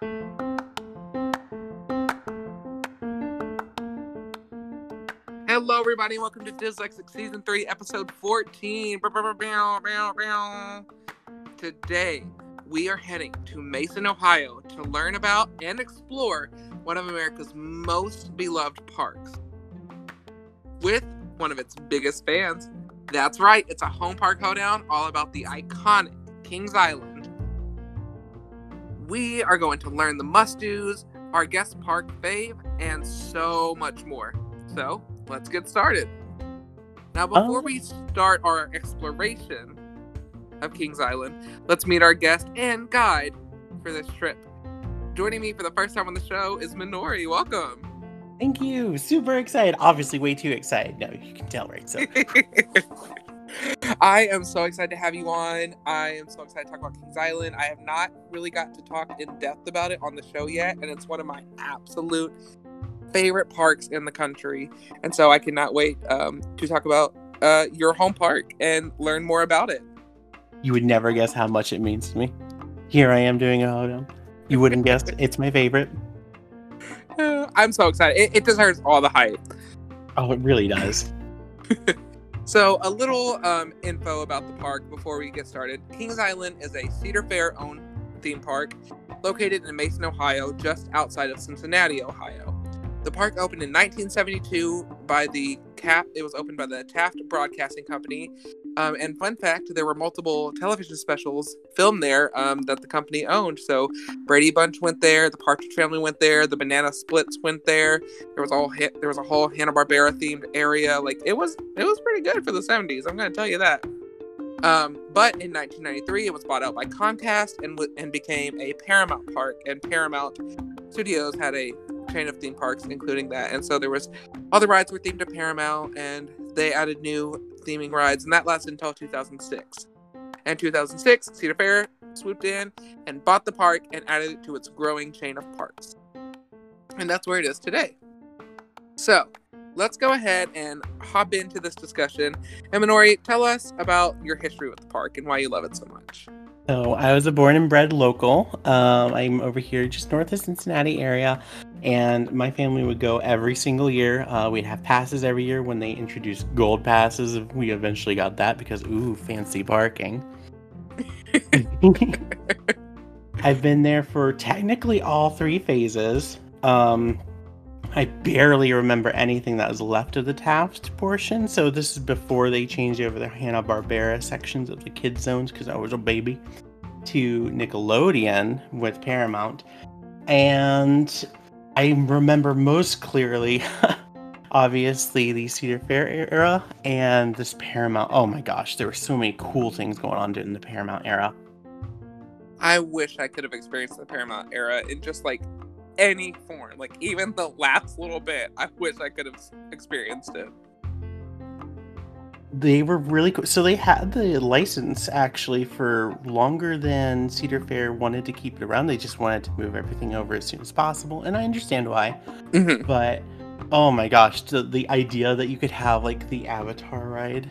Hello, everybody, welcome to Dyslexic Season 3, Episode 14. Today, we are heading to Mason, Ohio to learn about and explore one of America's most beloved parks with one of its biggest fans. That's right, it's a home park hoedown all about the iconic Kings Island. We are going to learn the must do's, our guest park fave, and so much more. So, let's get started. Now, before Oh. we um. start our exploration of Kings Island, let's meet our guest and guide for this trip. Joining me for the first time on the show is Minori. Welcome. Thank you. Super excited. Obviously, way too excited. No, you can tell, right? So, I am so excited to have you on. I am so excited to talk about Kings Island. I have not really got to talk in depth about it on the show yet, and it's one of my absolute favorite parks in the country. And so I cannot wait um, to talk about uh, your home park and learn more about it. you would never guess how much it means to me. Here I am doing a hoedown. You wouldn't guess. It's my favorite. Uh, I'm so excited. It, it deserves all the hype. Oh, it really does. So, a little um, info about the park before we get started. Kings Island is a Cedar Fair owned theme park located in Mason, Ohio, just outside of Cincinnati, Ohio. The park opened in 1972 by the Cap. It was opened by the Taft Broadcasting Company. Um, and fun fact, there were multiple television specials filmed there um, that the company owned. So Brady Bunch went there, the Partridge Family went there, the Banana Splits went there. There was all hit. There was a whole Hanna Barbera themed area. Like it was, it was pretty good for the 70s. I'm gonna tell you that. Um, but in 1993, it was bought out by Comcast and and became a Paramount park. And Paramount Studios had a chain of theme parks, including that. And so there was all the rides were themed to Paramount, and they added new theming rides, and that lasted until 2006. And 2006, Cedar Fair swooped in and bought the park and added it to its growing chain of parks. And that's where it is today. So, let's go ahead and hop into this discussion. And Minori, tell us about your history with the park and why you love it so much. So, I was a born and bred local. Um, I'm over here just north of Cincinnati area, and my family would go every single year. Uh, we'd have passes every year when they introduced gold passes. We eventually got that because, ooh, fancy parking. I've been there for technically all three phases. Um, I barely remember anything that was left of the Taft portion. So this is before they changed over the Hanna Barbera sections of the kids zones because I was a baby to Nickelodeon with Paramount, and I remember most clearly. Obviously, the Cedar Fair era and this Paramount. Oh my gosh, there were so many cool things going on during the Paramount era. I wish I could have experienced the Paramount era in just like any form, like even the last little bit. I wish I could have experienced it. They were really cool. So they had the license actually for longer than Cedar Fair wanted to keep it around. They just wanted to move everything over as soon as possible, and I understand why. Mhm. But oh my gosh, the, the idea that you could have like the Avatar ride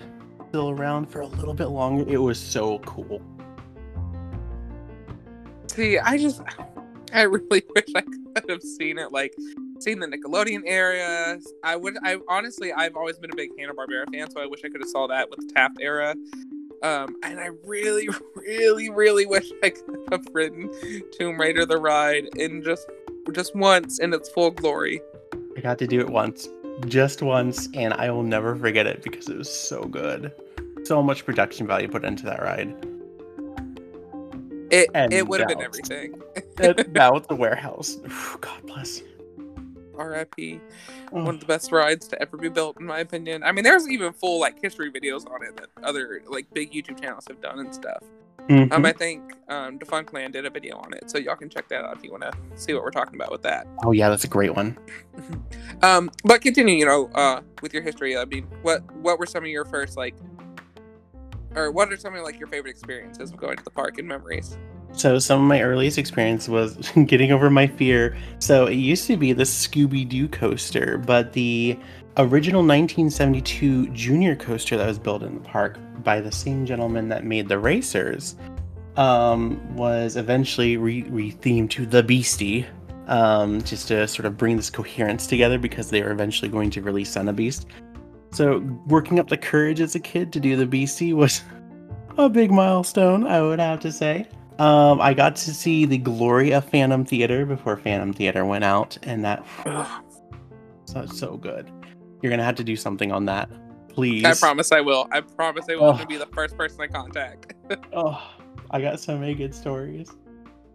still around for a little bit longer, it was so cool. See, I just, I really wish I have seen it, like, seen the Nickelodeon era. I would, I honestly, I've always been a big Hanna Barbera fan, so I wish I could have saw that with the Taft era. Um, and I really, really, really wish I could have ridden Tomb Raider the ride in just, just once in its full glory. I got to do it once, just once, and I will never forget it because it was so good. So much production value put into that ride. It, And it would have been everything. That, that was the warehouse. God bless. R.I.P. Oh. one of the best rides to ever be built, in my opinion. I mean, there's even full like history videos on it that other like big YouTube channels have done and stuff. Um, Mhm. I think um, Defunctland did a video on it, so y'all can check that out if you want to see what we're talking about with that. Oh yeah, that's a great one. Um, but continue, you know, uh, with your history. I mean, what what were some of your first like, or what are some of like your favorite experiences of going to the park and memories? So some of my earliest experience was getting over my fear. So it used to be the Scooby Doo coaster, but the original 1972 junior coaster that was built in the park by the same gentleman that made the racers um, was eventually re- rethemed to the Beastie, um, just to sort of bring this coherence together because they were eventually going to release Son of Beast. So working up the courage as a kid to do the Beastie was a big milestone, I would have to say. Um, I got to see the glory of Phantom Theater before Phantom Theater went out, and that so so good. You're gonna have to do something on that, please. I promise I will. I promise I will to be the first person I contact. Oh, I got so many good stories.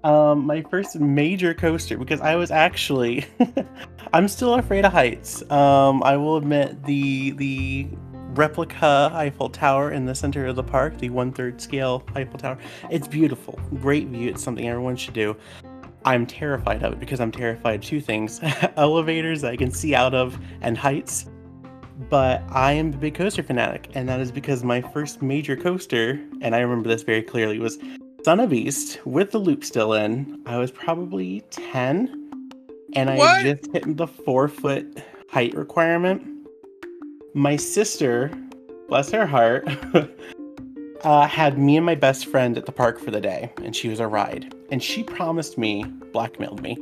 Um, my first major coaster because I was actually, I'm still afraid of heights. Um, I will admit the the replica Eiffel Tower in the center of the park, the one third scale Eiffel Tower, it's beautiful, great view. It's something everyone should do. I'm terrified of it because I'm terrified of two things: elevators that I can see out of, and heights. But I am a big coaster fanatic, and that is because my first major coaster, and I remember this very clearly, was Son of Beast with the loop still in. I was probably 10, and I What? just hit the four foot height requirement. My sister, bless her heart, uh, had me and my best friend at the park for the day, and she was a ride. And she promised me, blackmailed me,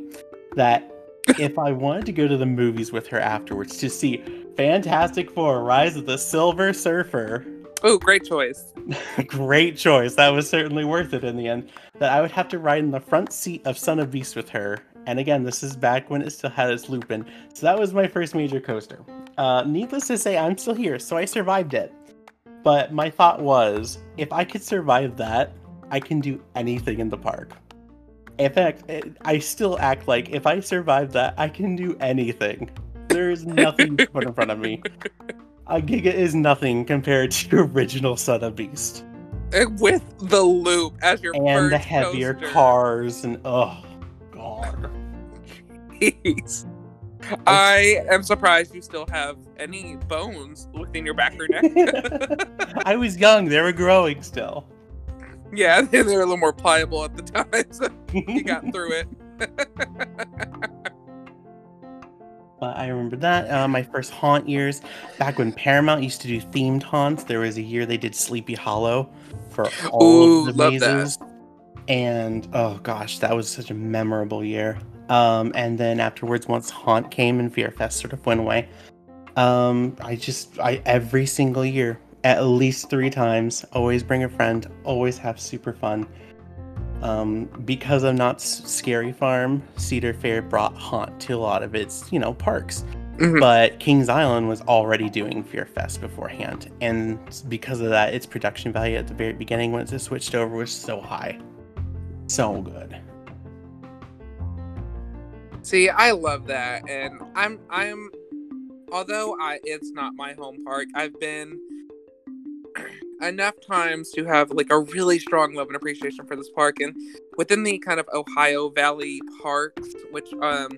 that if I wanted to go to the movies with her afterwards to see Fantastic Four Rise of the Silver Surfer, oh, great choice. great choice. That was certainly worth it in the end. That I would have to ride in the front seat of Son of Beast with her. And again, this is back when it still had its loop in. So that was my first major coaster. Uh, needless to say, I'm still here, so I survived it. But my thought was, if I could survive that, I can do anything in the park. In fact, I still act like if I survive that, I can do anything. There is nothing to put in front of me. A Giga is nothing compared to your original Son of Beast. With the loop as your And the heavier coaster. cars and oh god. Jeez. I am surprised you still have any bones within your back or neck. I was young, they were growing still. yeah, they were a little more pliable at the time, so you got through it. But I remember that. Uh, my first haunt years, back when Paramount used to do themed haunts, there was a year they did Sleepy Hollow for all Ooh, of the love that. And oh gosh, that was such a memorable year. Um, and then afterwards, once Haunt came and Fear Fest sort of went away, um, I just I every single year, at least three times, always bring a friend, always have super fun. Um, because of Knott's Scary Farm, Cedar Fair brought Haunt to a lot of its, you know, parks. Mhm. But Kings Island was already doing Fear Fest beforehand, and because of that, its production value at the very beginning when it switched over was so high, so good. See, I love that, and I'm I'm. Although I it's not my home park, I've been enough times to have like a really strong love and appreciation for this park, and within the kind of Ohio Valley parks, which um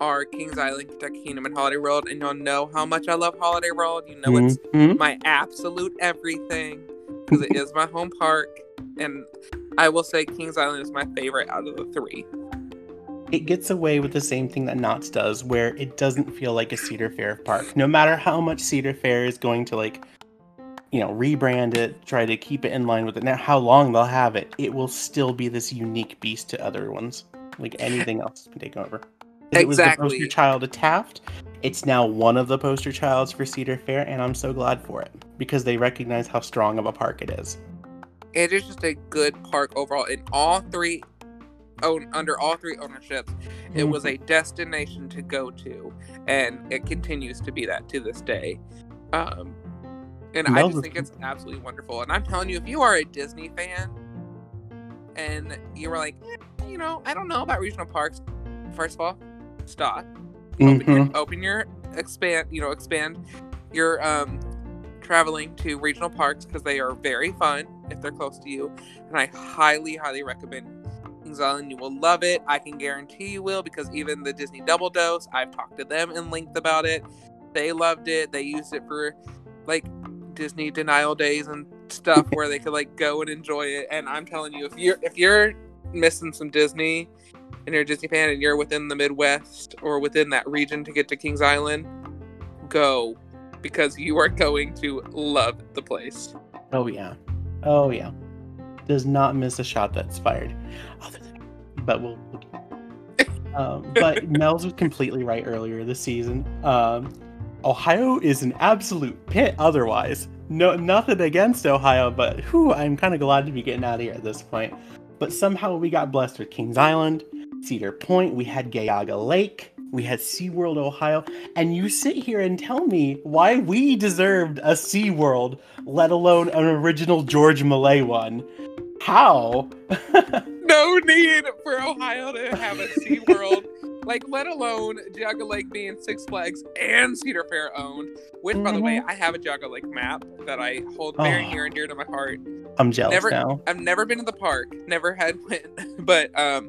are Kings Island, Kentucky Kingdom, and Holiday World, and you'll know how much I love Holiday World. You know it's Mhm. my absolute everything because it is my home park, and I will say Kings Island is my favorite out of the three. It gets away with the same thing that Knott's does, where it doesn't feel like a Cedar Fair park. No matter how much Cedar Fair is going to like, you know, rebrand it, try to keep it in line with it. Now, how long they'll have it, it will still be this unique beast to other ones. Like anything else can take over. Exactly. It was the poster child of Taft. It's now one of the poster childs for Cedar Fair, and I'm so glad for it because they recognize how strong of a park it is. It is just a good park overall in all three own under all three ownerships it was a destination to go to and it continues to be that to this day. Um and i just think it's absolutely wonderful and i'm telling you if you are a disney fan and you were like "Eh, you know i don't know about regional parks first of all stop. Open, Mhm. your, open your expand you know expand your um traveling to regional parks because they are very fun if they're close to you and i highly highly recommend Kings Island. You will love it. I can guarantee you will because even the Disney Double Dose, I've talked to them in length about it. They loved it. They used it for like Disney denial days and stuff where they could like go and enjoy it. And I'm telling you, if you're if you're missing some Disney and you're a Disney fan and you're within the Midwest or within that region to get to Kings Island, go because you are going to love the place. Oh yeah. Oh yeah. does not miss a shot that's fired. Other than, but we'll. um, but Mel's was completely right earlier this season. Um, Ohio is an absolute pit. Otherwise, no, nothing against Ohio, but whew, I'm kind of glad to be getting out of here at this point. But somehow we got blessed with Kings Island, Cedar Point. We had Geauga Lake. We had SeaWorld Ohio. And you sit here and tell me why we deserved a SeaWorld, let alone an original George Millay one. How? no need for Ohio to have a SeaWorld. like, let alone Geauga Lake being Six Flags and Cedar Fair owned. Which, by the way, Mhm. I have a Geauga Lake map that I hold very Oh. near and dear to my heart. I'm jealous Never- now. I've never been to the park, never had went, but um,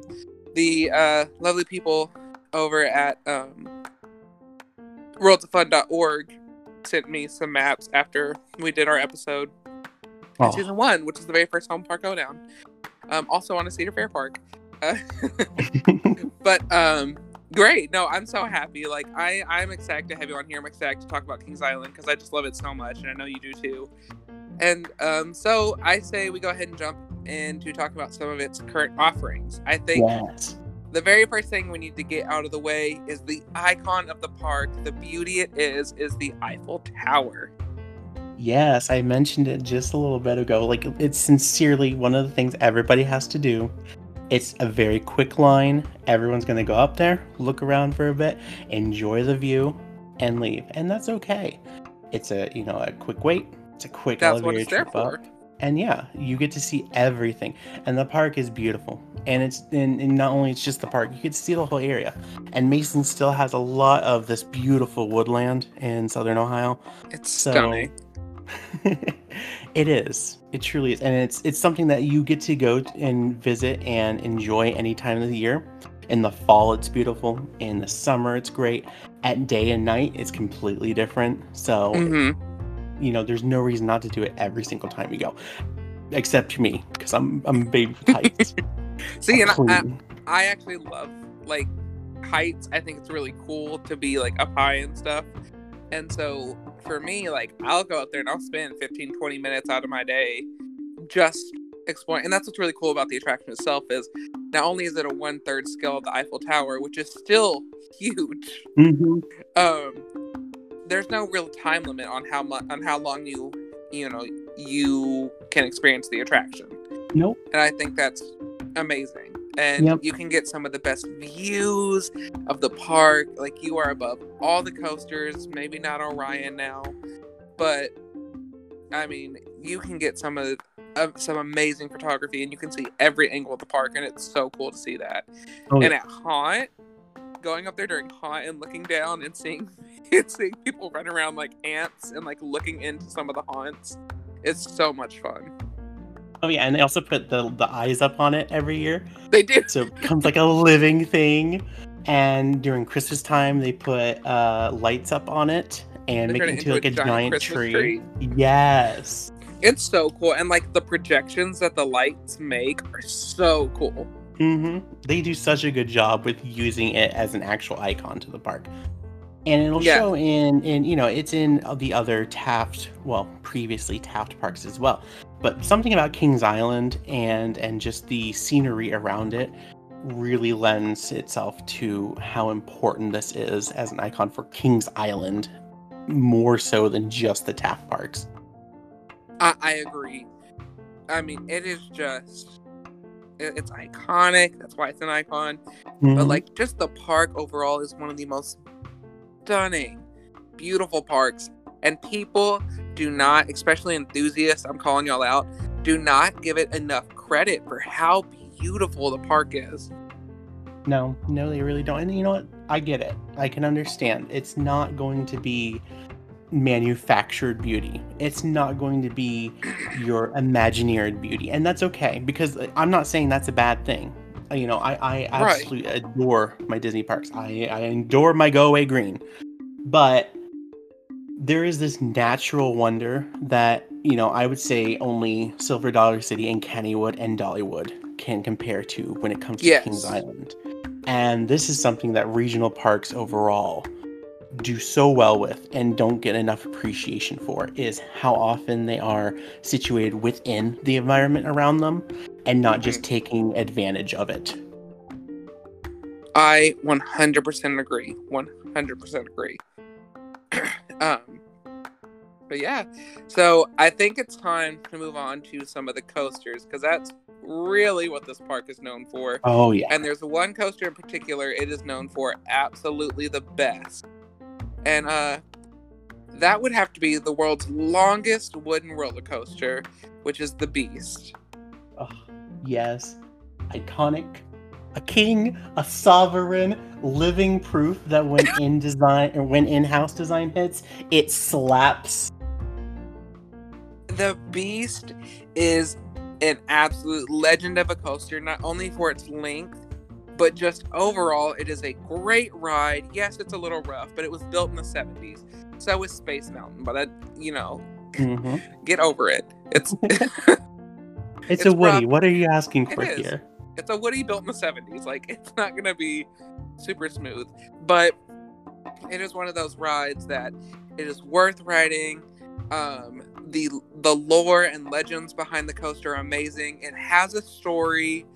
the uh, lovely people over at um, worldsofun.org sent me some maps after we did our episode in Oh, season one, which is the very first home park hoedown. Um, also on a Cedar Fair park. Uh, but um, great. No, I'm so happy. Like I, I'm excited to have you on here. I'm excited to talk about Kings Island because I just love it so much, and I know you do too. And um, so I say we go ahead and jump into talk about some of its current offerings. I think yes. The very first thing we need to get out of the way is the icon of the park. The beauty it is is the Eiffel Tower. Yes, I mentioned it just a little bit ago. Like, it's sincerely one of the things everybody has to do. It's a very quick line. Everyone's going to go up there, look around for a bit, enjoy the view, and leave. And that's okay. It's a, you know, a quick wait. It's a quick That's what elevator trip for. And yeah, you get to see everything. And the park is beautiful. And it's and, and not only it's just the park, you get to see the whole area. And Mason still has a lot of this beautiful woodland in southern Ohio. It's So- stunning. it is. It truly is, and it's it's something that you get to go and visit and enjoy any time of the year. In the fall, it's beautiful. In the summer, it's great. At day and night, it's completely different. So hmm you know, there's no reason not to do it every single time you go, except me, because I'm I'm a baby with heights. See, and I, I, I actually love like heights. I think it's really cool to be like up high and stuff. And so for me, like I'll go out there and I'll spend 15, 20 minutes out of my day just exploring. And that's what's really cool about the attraction itself is not only is it a one third scale of the Eiffel Tower, which is still huge. Mhm. Um, there's no real time limit on how much on how long you you know you can experience the attraction Nope. and I think that's amazing. And Yep. you can get some of the best views of the park. Like you are above all the coasters. Maybe not Orion now, but I mean, you can get some of uh, some amazing photography, and you can see every angle of the park, and it's so cool to see that. Oh, and yeah. at Haunt, going up there during Haunt and looking down and seeing and seeing people run around like ants and like looking into some of the haunts, it's so much fun. Oh yeah, and they also put the the eyes up on it every year. They do. so it becomes like a living thing. And during Christmas time, they put uh, lights up on it and make it it into like a giant, Christmas tree. tree. Yes. It's so cool, and like the projections that the lights make are so cool. hmm They do such a good job with using it as an actual icon to the park. And it'll Yeah. show in, in, you know, it's in the other Taft, well, previously Taft parks as well. But something about Kings Island and and just the scenery around it really lends itself to how important this is as an icon for Kings Island, more so than just the Taft parks. I, I agree. I mean, it is just it's iconic. That's why it's an icon. But Mhm. like, just the park overall is one of the most stunning, beautiful parks. And people do not, especially enthusiasts, I'm calling y'all out, do not give it enough credit for how beautiful the park is. No, no, they really don't. And you know what? I get it. I can understand. It's not going to be manufactured beauty. It's not going to be your imagineered beauty. And that's okay because uh, I'm not saying that's a bad thing. You know, I, I Right. absolutely adore my Disney parks. I, I adore my Go Away Green. But there is this natural wonder that, you know, I would say only Silver Dollar City and Kennywood and Dollywood can compare to when it comes to Yes. Kings Island. And this is something that regional parks overall do so well with and don't get enough appreciation for is how often they are situated within the environment around them and not just taking advantage of it. I 100% agree. 100% agree. um, but yeah, so I think it's time to move on to some of the coasters because that's really what this park is known for. Oh yeah. And there's one coaster in particular it is known for absolutely the best. And uh that would have to be the world's longest wooden roller coaster, which is the Beast. Oh, yes. Iconic. A king, a sovereign, living proof that when in design or when in-house design hits, it slaps. The Beast is an absolute legend of a coaster, not only for its length, but just overall, it is a great ride. Yes, it's a little rough, but it was built in the 70s. So was Space Mountain, but I, you know, Mhm. get over it. It's It's, It's a Woody. What are you asking for here? it's a Woody built in the 70s. Like it's not gonna be super smooth, but it is one of those rides that it is worth riding. Um, the the lore and legends behind the coaster are amazing. It has a story.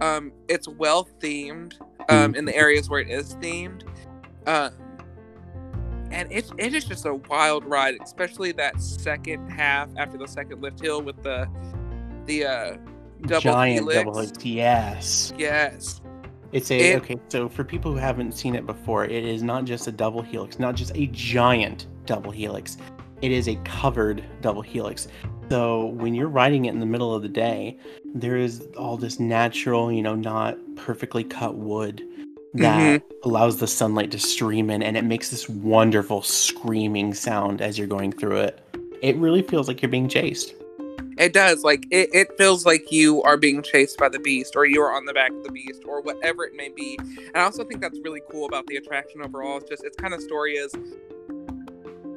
Um, it's well themed um, in the areas where it is themed. Um, and it, it is just a wild ride, especially that second half after the second lift hill with the the uh, double Giant helix. double helix. Yes. Yes. It's a It- okay. So for people who haven't seen it before, it is not just a double helix, not just a giant double helix. It is a covered double helix. So when you're riding it in the middle of the day, there is all this natural, you know, not perfectly cut wood that allows the sunlight to stream in, and it makes this wonderful screaming sound as you're going through it. It really feels like you're being chased. It does. Like it, it feels like you are being chased by the beast or you are on the back of the beast or whatever it may be. And I also think that's really cool about the attraction overall. It's just its kind of story is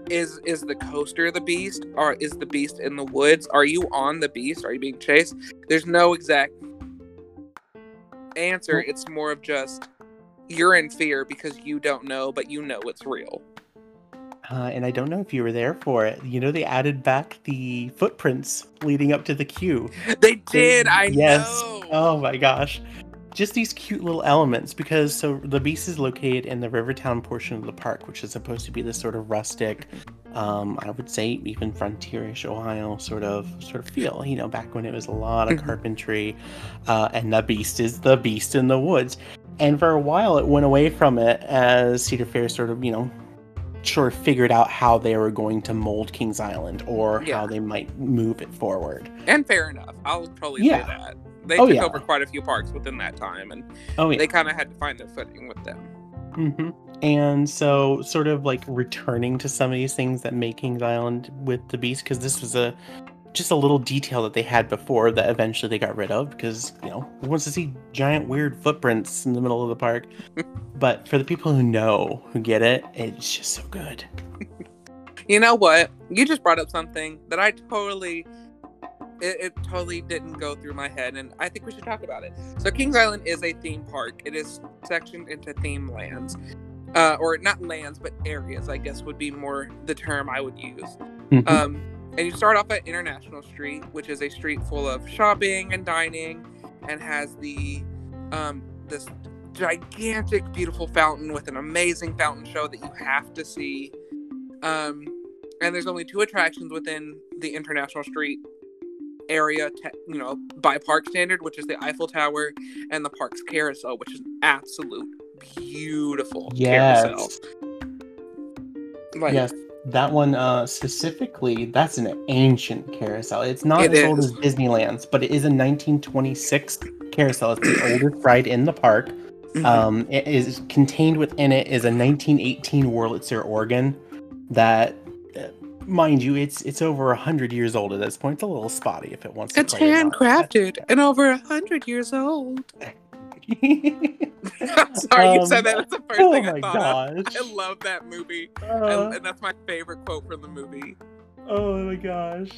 is is the coaster the beast or is the beast in the woods? Are you on the beast? Are you being chased? There's no exact answer. It's more of just you're in fear because you don't know, but you know it's real. Uh, and I don't know if you were there for it. You know, they added back the footprints leading up to the queue. They did. I yes. know. Oh my gosh. Just these cute little elements because so the beast is located in the Rivertown portion of the park, which is supposed to be this sort of rustic, um, I would say even frontierish Ohio sort of sort of feel. You know, back when it was a lot of Mhm. carpentry, uh, and the beast is the beast in the woods. And for a while, it went away from it as Cedar Fair sort of you know of figured out how they were going to mold Kings Island or Yeah. how they might move it forward. And fair enough. I'll totally Yeah. say that. They Oh, took yeah. over quite a few parks within that time, and Oh yeah. they kind of had to find their footing with them. hmm And so, sort of like returning to some of these things that make Kings Island with the Beast, because this was a just a little detail that they had before that eventually they got rid of because you know who wants to see giant weird footprints in the middle of the park. but for the people who know who get it, it's just so good. You know what? You just brought up something that I totally, it, it totally didn't go through my head, and I think we should talk about it. So, Kings Island is a theme park. It is sectioned into theme lands, uh, or not lands, but areas. I guess would be more the term I would use. Mhm. Um, and you start off at International Street, which is a street full of shopping and dining, and has the um, this gigantic, beautiful fountain with an amazing fountain show that you have to see. Um, and there's only two attractions within the International Street area, te- you know, by park standard, which is the Eiffel Tower and the park's carousel, which is an absolute beautiful carousel. yes, Like, yes. That one uh, specifically, that's an ancient carousel. It's not It as old as Disneyland's, but it is a 1926 carousel. It's the oldest ride in the park. mhm. Um, it is contained within it is a 1918 Wurlitzer organ that, uh, mind you, it's it's over a hundred years old at this point. It's a little spotty if it wants to. it's play it handcrafted and over a hundred years old. I'm sorry, you Um, said that. That's the first oh thing I thought of. gosh! I love that movie, Uh, and, and that's my favorite quote from the movie. oh my gosh!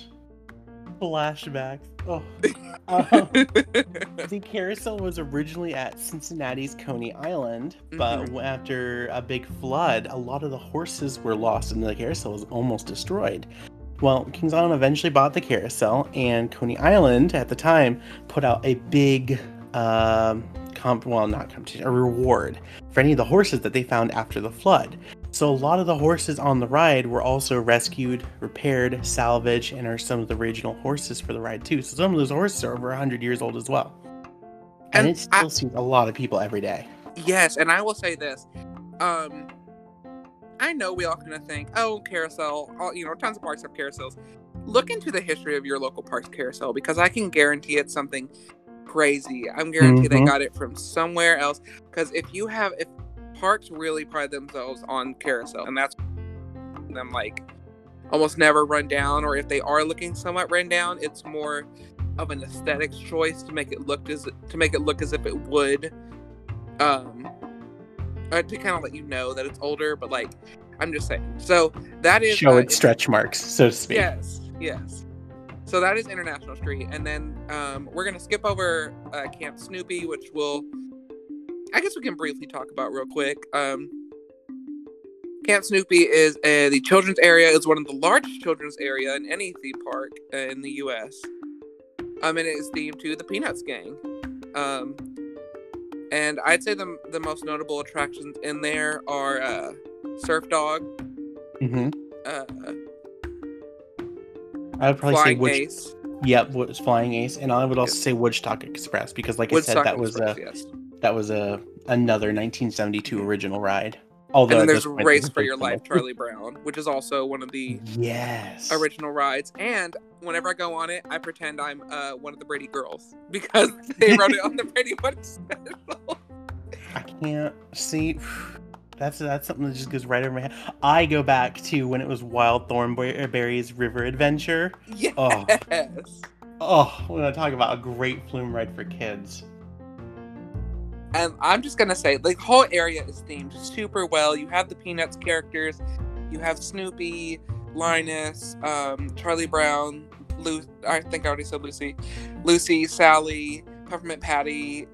Flashbacks. Oh. Um, the carousel was originally at Cincinnati's Coney Island, but Mhm. after a big flood, a lot of the horses were lost and the carousel was almost destroyed. Well, Kings Island eventually bought the carousel, and Coney Island at the time put out a big, um, comp well, not competition, a reward for any of the horses that they found after the flood. So a lot of the horses on the ride were also rescued, repaired, salvaged, and are some of the original horses for the ride too. So some of those horses are over 100 years old as well. And, And it still I- sees a lot of people every day. Yes, and I will say this. Um I know we all kind of think, oh, carousel, all, you know, tons of parks have carousels. Look into the history of your local park's carousel because I can guarantee it's something crazy. I'm guarantee they Mhm. got it from somewhere else. Because if you have, if parks really pride themselves on carousel, and that's them like almost never run down, or if they are looking somewhat run down, it's more of an aesthetics choice to make it look as to make it look as if it would um uh, to kind of let you know that it's older but like i'm just saying so that is Show uh, its stretch marks, so to speak. yes yes so that is international street and then um we're gonna skip over uh, camp snoopy which we'll, I guess we can briefly talk about real quick. Um camp snoopy is uh, the children's area is one of the largest children's area in any theme park uh, in the us um and it is themed to the peanuts gang. Um and I'd say the the most notable attractions in there are uh, Surf Dog, hmm uh, I would probably say Flying Wood- Ace, Yep, was Flying Ace, and I would also Yes. say Woodstock Express because, like I said, that was Express, a yes. that was a another 1972 original ride. Although And then there's point, Race for Your Life. Charlie Brown, which is also one of the Yes. original rides. And whenever I go on it, I pretend I'm uh, one of the Brady girls because they wrote it on the Brady Bunch special. I can't see. That's that's something that just goes right over my head. I go back to when it was Wild Thornberry's River Adventure. Yes. Oh. Oh, when I talk about a great flume ride for kids. And I'm just gonna say, the whole area is themed super well. You have the Peanuts characters, you have Snoopy, Linus, um, Charlie Brown, Lu- I think I already said Lucy, Lucy, Sally, Peppermint Patty,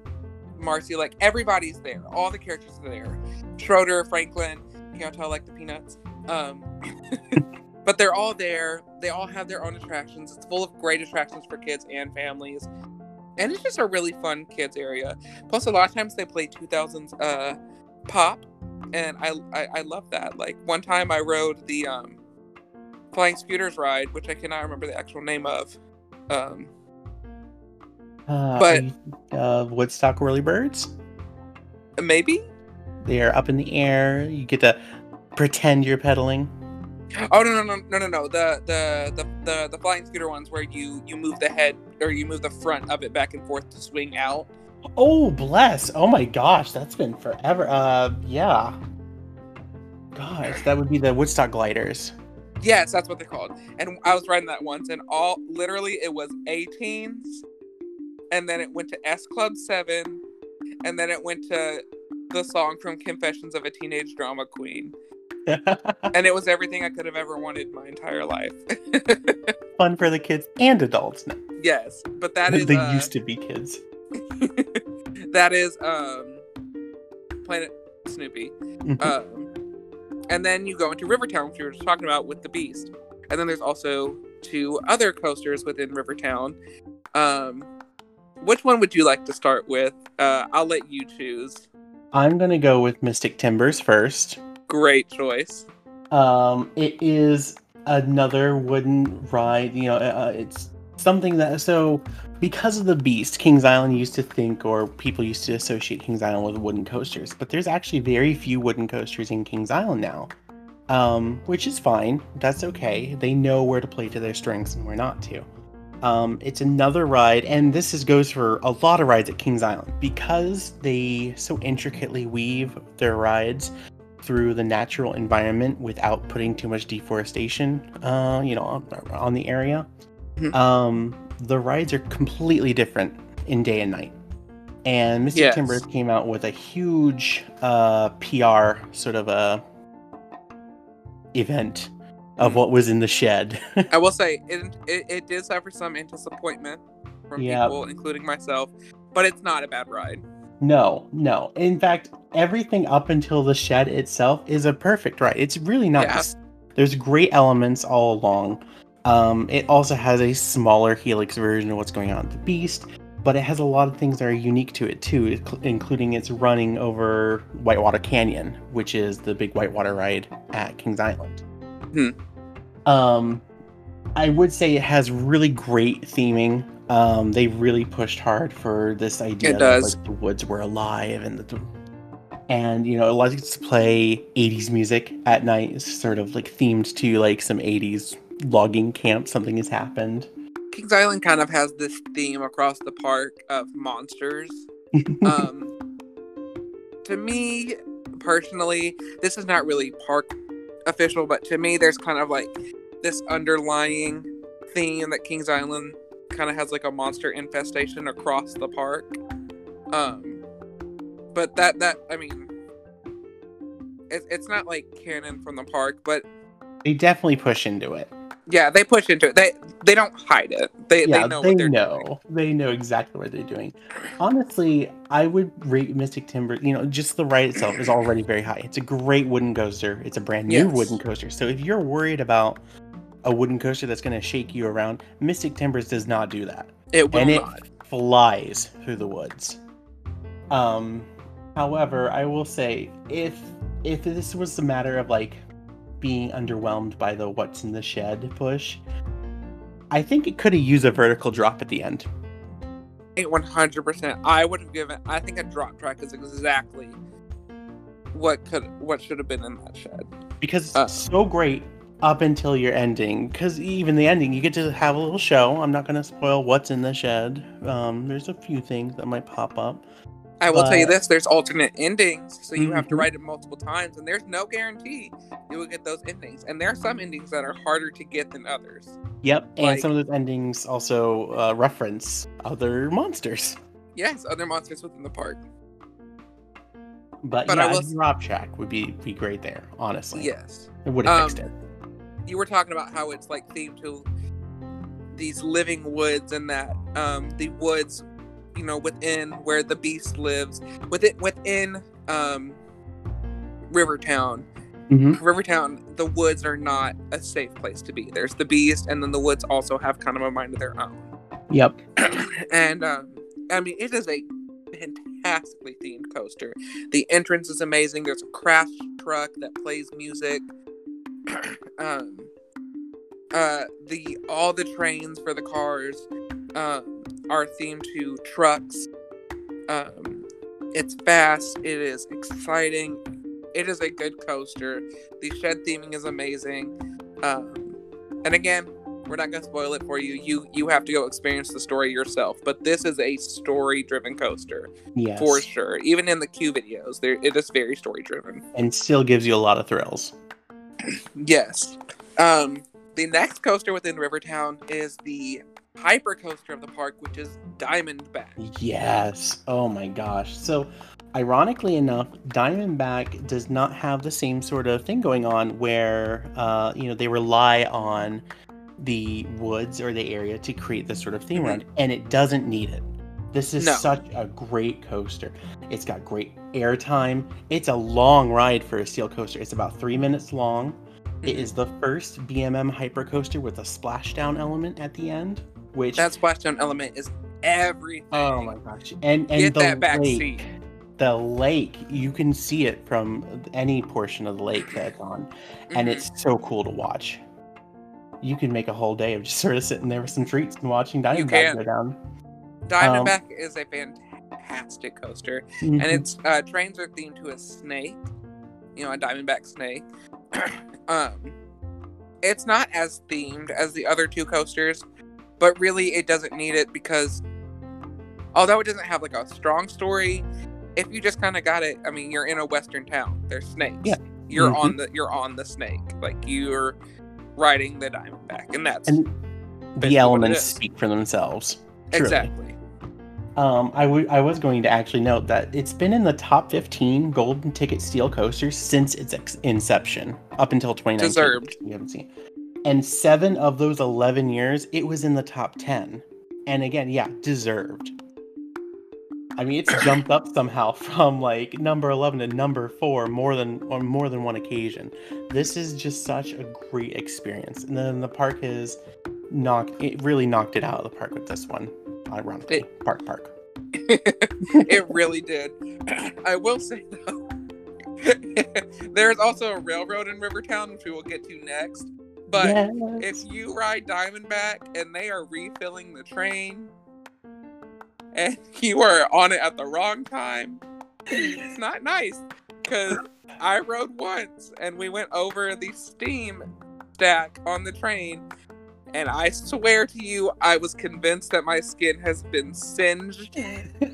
Marcy. Like everybody's there. All the characters are there. Schroeder, Franklin. Can't tell like the Peanuts. Um, but they're all there. They all have their own attractions. It's full of great attractions for kids and families. And it's just a really fun kids area. Plus, a lot of times they play 2000s uh, pop, and I, I I love that. Like one time I rode the um, Flying Scooters ride, which I cannot remember the actual name of. Um, Uh, But- uh, Woodstock Whirly Birds. maybe. They are up in the air. You get to pretend you're pedaling. Oh no no no no no no the the the the, the flying scooter ones where you you move the head or you move the front of it back and forth to swing out. Oh, bless. Oh my gosh, that's been forever. Uh, yeah. Gosh, that would be the Woodstock gliders. Yes, that's what they're called. And I was riding that once, and all literally it was 18s, and then it went to S Club 7, and then it went to the song from Confessions of a Teenage Drama Queen. And it was everything I could have ever wanted my entire life. Fun for the kids and adults. No, yes, but that is they uh, used to be kids. that is um Planet Snoopy. Mhm. Um, and then you go into Rivertown, which we were just talking about with the Beast. And then there's also two other coasters within Rivertown. Um, which one would you like to start with? Uh, I'll let you choose. I'm gonna go with Mystic Timbers first. Great choice. Um, it is another wooden ride. You know, uh, it's something that so because of the Beast, Kings Island used to think, or people used to associate Kings Island with wooden coasters, but there's actually very few wooden coasters in Kings Island now, um, which is fine. That's okay. They know where to play to their strengths and where not to. Um, it's another ride, and this is goes for a lot of rides at Kings Island because they so intricately weave their rides through the natural environment without putting too much deforestation, uh, you know, on, on the area. Mhm. Um, the rides are completely different in day and night. And Mystic Yes. Timbers came out with a huge uh, PR sort of a event of what was in the shed. I will say it, it, it did suffer some disappointment from people, including myself, but it's not a bad ride. no, no. In fact, everything up until the shed itself is a perfect ride. It's really nice. There's great elements all along. Um, it also has a smaller Helix version of what's going on at the Beast, but it has a lot of things that are unique to it too, including its running over Whitewater Canyon, which is the big whitewater ride at Kings Island. Hmm. Um, I would say it has really great theming. Um, they really pushed hard for this idea It that like, the woods were alive and the and you know it likes to play 80s music at night it's sort of like themed to like some 80s logging camp something has happened Kings Island kind of has this theme across the park of monsters. um, to me personally, this is not really park official, but to me, there's kind of like this underlying theme that Kings Island kind of has like a monster infestation across the park. Um, but that that I mean, it, it's not like canon from the park, but they definitely push into it yeah, they push into it. They they don't hide it. They yeah they know they know doing. they know exactly what they're doing honestly i would rate mystic timber you know just the ride itself is already very high it's a great wooden coaster it's a brand new Yes. wooden coaster so if you're worried about a wooden coaster that's going to shake you around mystic timbers does not do that It will and it flies through the woods. Um, however, I will say if if this was a matter of like being underwhelmed by the what's in the shed push, I think it could have used a vertical drop at the end. One hundred percent. I would have given. I think a drop track is exactly what could what should have been in that shed. because it's Uh. so great up until your ending. Because even the ending, you get to have a little show. I'm not going to spoil what's in the shed. Um, there's a few things that might pop up. I will tell you this: there's alternate endings, so you have to Mhm. write it multiple times, and there's no guarantee you will get those endings. And there are some endings that are harder to get than others. Yep, and some of those endings also uh, reference other monsters. Yes, other monsters within the park. But, But I yeah, will a s- drop track would be be great there. Honestly, Yes. it would have Um, fixed it. you were talking about how it's like themed to these living woods and that um the woods you know within where the beast lives within within um rivertown. Mhm. rivertown the woods are not a safe place to be. There's the beast and then the woods also have kind of a mind of their own. Yep. and um i mean it is a fantastically themed coaster. The entrance is amazing. There's a crash truck that plays music. Um uh the all the trains for the cars um are themed to trucks um it's fast it is exciting it is a good coaster the shed theming is amazing um and again we're not going to spoil it for you you you have to go experience the story yourself but this is a story driven coaster Yes. for sure even in the q videos there it is very story driven And still gives you a lot of thrills. Yes. Um, the next coaster within Rivertown is the hyper coaster of the park, which is Diamondback. Yes. Oh my gosh. So, ironically enough, Diamondback does not have the same sort of thing going on where, uh, you know, they rely on the woods or the area to create this sort of theme Mhm. around, and it doesn't need it. This is No. such a great coaster. It's got great airtime. It's a long ride for a steel coaster. It's about three minutes long. It Mhm. is the first B&M hypercoaster with a splashdown element at the end, which That splashdown element is everything. Oh my gosh! And and Get the that back lake, seat. the lake, you can see it from any portion of the lake that it's on, and Mhm. it's so cool to watch. You can make a whole day of just sort of sitting there with some treats and watching Diamondback go down. Diamondback is a fantastic coaster, Mhm. and its uh, trains are themed to a snake. You know, a Diamondback snake. um, it's not as themed as the other two coasters, but really it doesn't need it because although it doesn't have like a strong story, if you just kind of got it, I mean, you're in a western town. There's snakes. Yeah. You're Mhm. on the you're on the snake. Like you're riding the Diamondback, and that's and the elements speak for themselves. Truly. exactly. Um, I w- I was going to actually note that it's been in the top 15 golden ticket steel coasters since its ex- inception up until 2019. Deserved. We haven't seen. And seven of those 11 years, it was in the top 10. And again, yeah, deserved. I mean, it's jumped up somehow from like number 11 to number four more than on more than one occasion. This is just such a great experience. And then the park has knocked it really knocked it out of the park with this one. Ironically, park park. it really did. I will say though, there's also a railroad in Rivertown, which we will get to next. But Yes. if you ride Diamondback and they are refilling the train, and you are on it at the wrong time, it's not nice. Because I rode once and we went over the steam stack on the train. And I swear to you, I was convinced that my skin has been singed.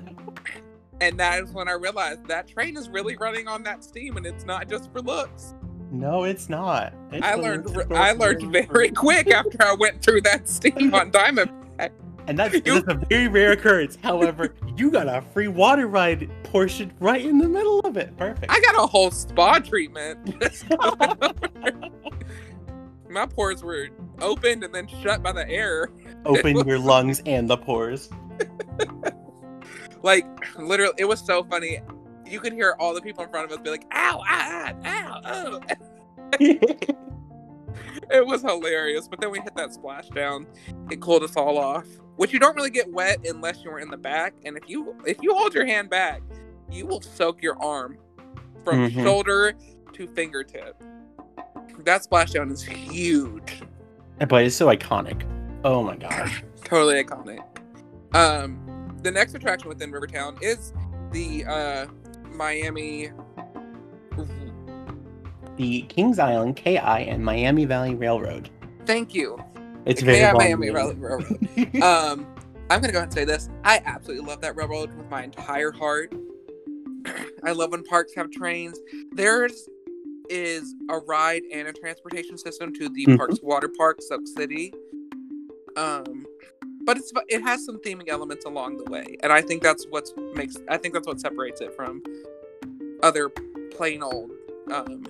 And that is when I realized that train is really running on that steam and it's not just for looks. No, it's not. It's I learned I learned very quick after I went through that steam on Diamond. And that's, You- that's a very rare occurrence. However, you got a free water ride portion right in the middle of it. Perfect. I got a whole spa treatment. My pores were opened and then shut by the air. Open your lungs and the pores. Like literally, it was so funny. You could hear all the people in front of us be like, "Ow, ah, ah, ow, oh." It was hilarious. But then we hit that splashdown. It cooled us all off. Which you don't really get wet unless you're in the back. And if you if you hold your hand back, you will soak your arm from Mhm. shoulder to fingertip. That splashdown is huge. but it's so iconic. Oh my gosh. Totally iconic. Um the next attraction within Rivertown is the uh Miami The Kings Island, KI, and Miami Valley Railroad. Thank you. It's The very KI Miami name. Rail- Railroad. um, I'm gonna go ahead and say this. I absolutely love that railroad with my entire heart. I love when parks have trains. Theirs is a ride and a transportation system to the Mhm. park's water park, Soak City. Um, but it's it has some theming elements along the way, and I think that's what's makes I think that's what separates it from other plain old um,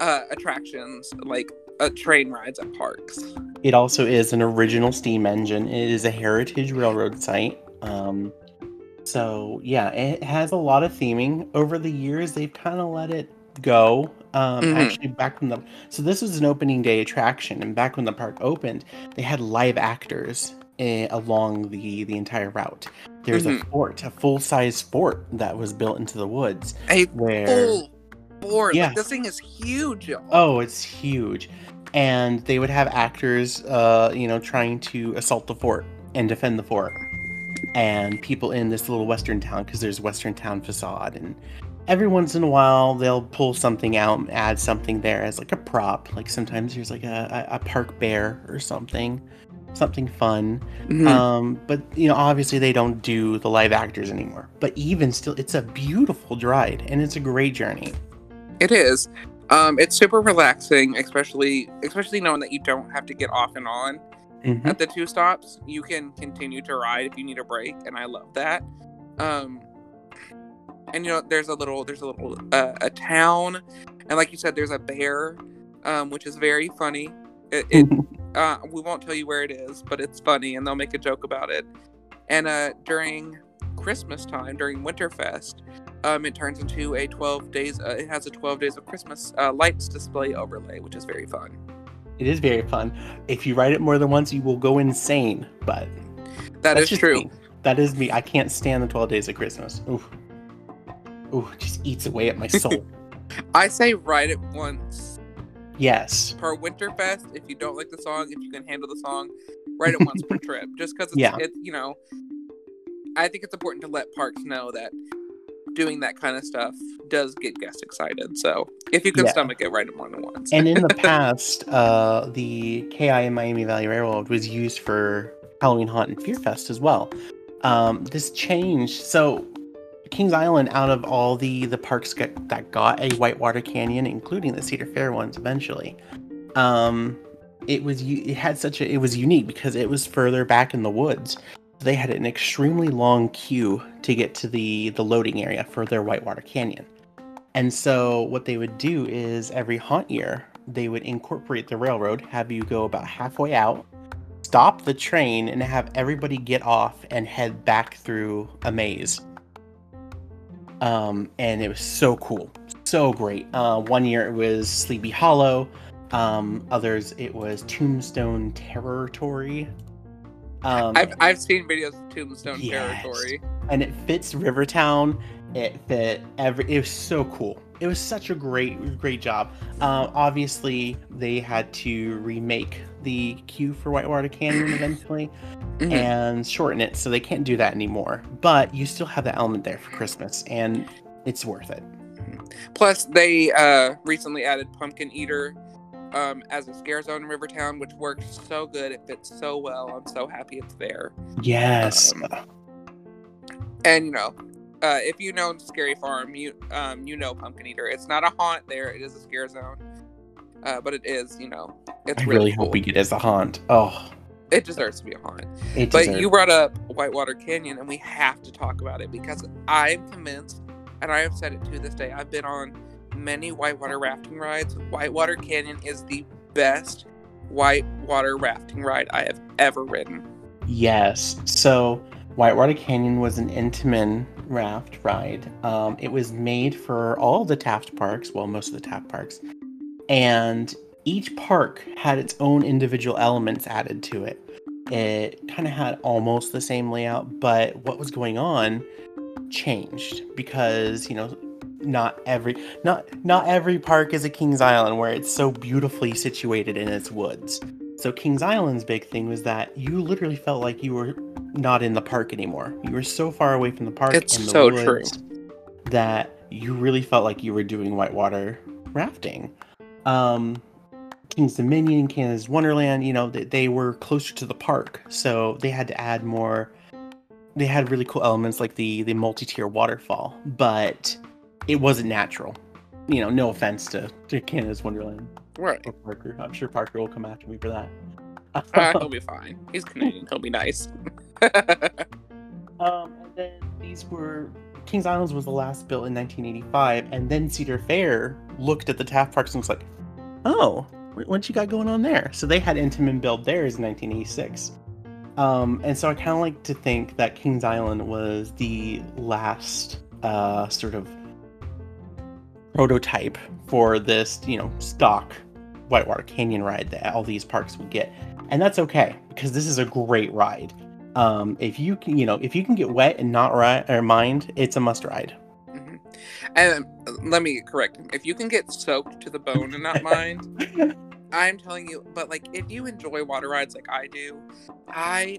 uh, attractions like uh, train rides at parks. It also is an original steam engine. It is a heritage railroad site. Um, so yeah, it has a lot of theming. Over the years, they've kind of let it go. Um, Mhm. Actually, back when the so this was an opening day attraction, and back when the park opened, they had live actors eh, along the the entire route. There's a fort, a full size fort that was built into the woods A where full board. Yeah. Like, this thing is huge. Oh, it's huge. And they would have actors, uh, you know, trying to assault the fort and defend the fort. And people in this little western town, because there's western town facade. And every once in a while, they'll pull something out and add something there as like a prop. Like sometimes there's like a, a, park bear or something, something fun. Mhm. Um, but you know, obviously they don't do the live actors anymore. But even still, it's a beautiful ride and it's a great journey. It is. Um, it's super relaxing, especially especially knowing that you don't have to get off and on Mhm. at the two stops. You can continue to ride if you need a break, and I love that. Um, and you know, there's a little there's a little uh, a town, and like you said, there's a bear, um, which is very funny. It, it uh, we won't tell you where it is, but it's funny, and they'll make a joke about it. And uh, during Christmas time, during Winterfest, um, it turns into a 12 days. Uh, it has a 12 days of Christmas uh, lights display overlay, which is very fun. It is very fun. If you ride it more than once, you will go insane. But That that's is true. me. That is me. I can't stand the 12 days of Christmas. Ooh. Ooh, it just eats away at my soul. I say write it once yes. per Winterfest. If you don't like the song, if you can handle the song, write it once per trip. Just because it's, Yeah. it, you know, I think it's important to let parks know that doing that kind of stuff does get guests excited. So if you can Yeah. stomach it, write it more than once. And in the past, uh, the KI in Miami Valley Railroad was used for Halloween Haunt and Fear Fest as well. Um, this changed. So Kings Island, out of all the the parks get, that got a whitewater canyon, including the Cedar Fair ones, eventually, um, it was it had such a it was unique because it was further back in the woods, They had an extremely long queue to get to the the loading area for their Whitewater Canyon. And so what they would do is every haunt year, they would incorporate the railroad, have you go about halfway out, stop the train and have everybody get off and head back through a maze. Um, and it was so cool, so great. Uh, one year it was Sleepy Hollow, um, others it was Tombstone Territory. Um, I've I've seen videos of Tombstone yes. Territory, and it fits Rivertown. It fit every. It was so cool. It was such a great great job. Uh, obviously, they had to remake the queue for Whitewater Canyon eventually mm-hmm. and shorten it, so they can't do that anymore. But you still have that element there for Christmas, and it's worth it. Plus, they uh, recently added Pumpkin Eater um, as a scare zone in Rivertown, which works so good. It fits so well. I'm so happy it's there. Yes. Um, and you know, uh, if you know Scary Farm, you um, you know Pumpkin Eater. It's not a haunt there; it is a scare zone. Uh, but it is, you know, it's I really, really cool. hope we get as a haunt. Oh, it deserves to be a haunt. It but deserves. you brought up Whitewater Canyon, and we have to talk about it because I'm convinced, and I have said it to this day. I've been on many whitewater rafting rides. Whitewater Canyon is the best whitewater rafting ride I have ever ridden. Yes. So Whitewater Canyon was an Intamin raft ride. Um, it was made for all the Taft parks, well, most of the Taft parks, and each park had its own individual elements added to it. It kind of had almost the same layout, but what was going on changed because you know not every not not every park is a Kings Island where it's so beautifully situated in its woods. So Kings Island's big thing was that you literally felt like you were not in the park anymore. You were so far away from the park it's and the so woods true. that you really felt like you were doing whitewater rafting. Um, King's Dominion, Canada's Wonderland, you know, they, they were closer to the park, so they had to add more. They had really cool elements like the the multi-tier waterfall, but it wasn't natural. You know, no offense to, to Canada's Wonderland. Right. Or Parker. I'm sure Parker will come after me for that. Uh, he'll be fine. He's Canadian. He'll be nice. um, and then these were Kings Islands was the last built in 1985, and then Cedar Fair looked at the Taft Parks and was like, "Oh, what you got going on there?" So they had Intamin build theirs in 1986. Um, and so I kind of like to think that Kings Island was the last uh, sort of prototype for this, you know, stock Whitewater Canyon ride that all these parks would get. And that's okay because this is a great ride. Um, if you can, you know, if you can get wet and not ride or mind, it's a must ride. Mm-hmm. And uh, let me correct If you can get soaked to the bone and not mind, I'm telling you. But like, if you enjoy water rides like I do, I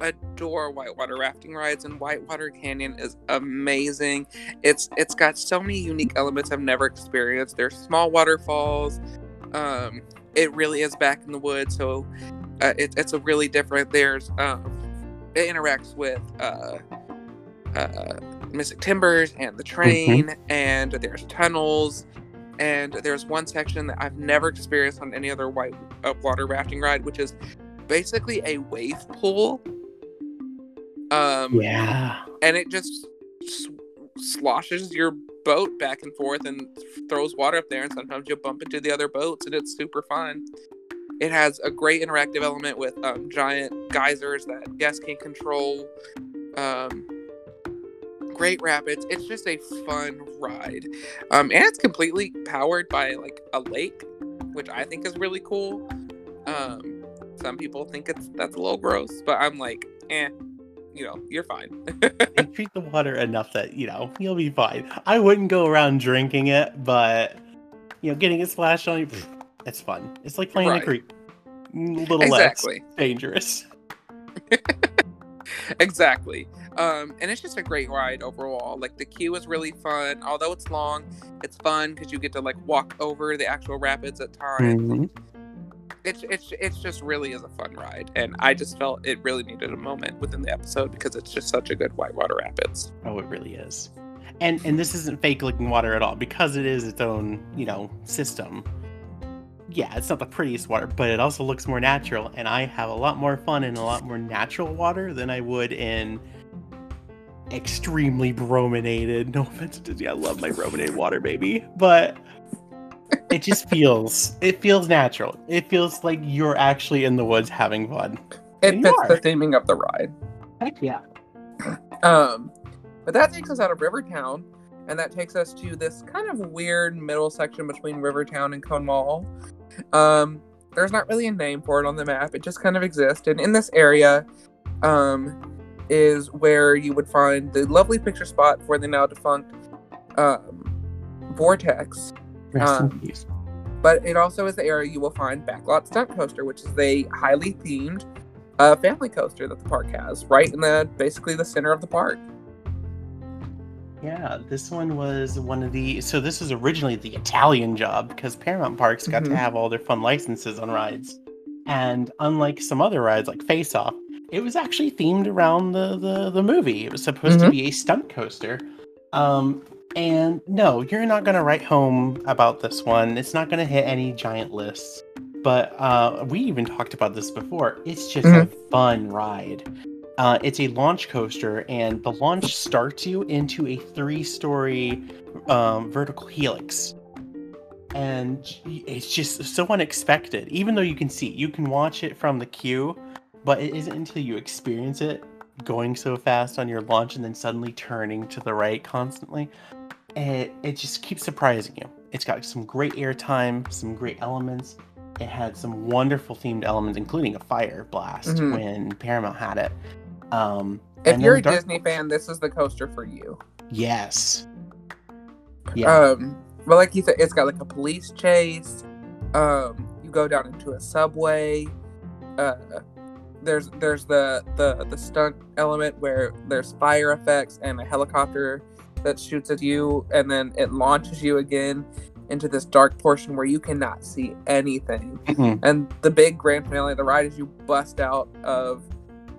adore whitewater rafting rides and Whitewater Canyon is amazing. It's it's got so many unique elements I've never experienced. There's small waterfalls. Um, it really is back in the woods, so uh, it, it's a really different. There's um, it interacts with uh, uh, Mystic Timbers and the train, mm-hmm. and there's tunnels. And there's one section that I've never experienced on any other white uh, water rafting ride, which is basically a wave pool um, yeah. And it just sloshes your boat back and forth and throws water up there, and sometimes you'll bump into the other boats, and it's super fun. It has a great interactive element with um, giant geysers that guests can control. Um, great rapids. It's just a fun ride, um, and it's completely powered by like a lake, which I think is really cool. Um, some people think it's that's a little gross, but I'm like, eh, you know, you're fine. treat the water enough that, you know, you'll be fine. I wouldn't go around drinking it, but, you know, getting it splashed on you, it's fun. It's like playing right. a creek. A little exactly. less dangerous. exactly. Um, and it's just a great ride overall. Like the queue is really fun. Although it's long, it's fun because you get to like walk over the actual rapids at times. Mm-hmm it's it's it's just really is a fun ride, and I just felt it really needed a moment within the episode because it's just such a good whitewater rapids. Oh, it really is. And and this isn't fake looking water at all because it is its own you know system. Yeah, it's not the prettiest water, but it also looks more natural, and I have a lot more fun in a lot more natural water than I would in extremely brominated. No offense to Disney, I love my brominated water, baby, but it just feels it feels natural. It feels like you're actually in the woods having fun. It You fits the theming of the ride. Heck yeah. Um, but that takes us out of Rivertown, and that takes us to this kind of weird middle section between Rivertown and Coney Mall. Um, there's not really a name for it on the map; it just kind of exists. And in this area, um, is where you would find the lovely picture spot for the now defunct um, Vortex. Um. But it also is the area you will find Backlot Stunt Coaster, which is a highly themed uh, family coaster that the park has, right in the basically the center of the park. Yeah, this one was one of the. So this was originally the Italian job because Paramount Parks got Mhm. to have all their fun licenses on rides, and unlike some other rides like Face Off, it was actually themed around the the, the movie. It was supposed to Mhm. be a stunt coaster. Um, and no, you're not gonna write home about this one. It's not gonna hit any giant lists. But uh, we even talked about this before. It's just a fun ride. Uh, it's a launch coaster, and the launch starts you into a three-story um, vertical helix, and it's just so unexpected. Even though you can see, you can watch it from the queue, but it isn't until you experience it going so fast on your launch and then suddenly turning to the right constantly. It it just keeps surprising you. It's got some great airtime, some great elements. It had some wonderful themed elements, including a fire blast Mhm. when Paramount had it. Um, If you're a Dark- Disney fan, this is the coaster for you. yes, yeah, Um, but like you said, it's got like a police chase. Um, you go down into a subway. Uh, there's there's the the the stunt element where there's fire effects and a helicopter that shoots at you, and then it launches you again into this dark portion where you cannot see anything. Mhm. And the big grand finale of the ride is you bust out of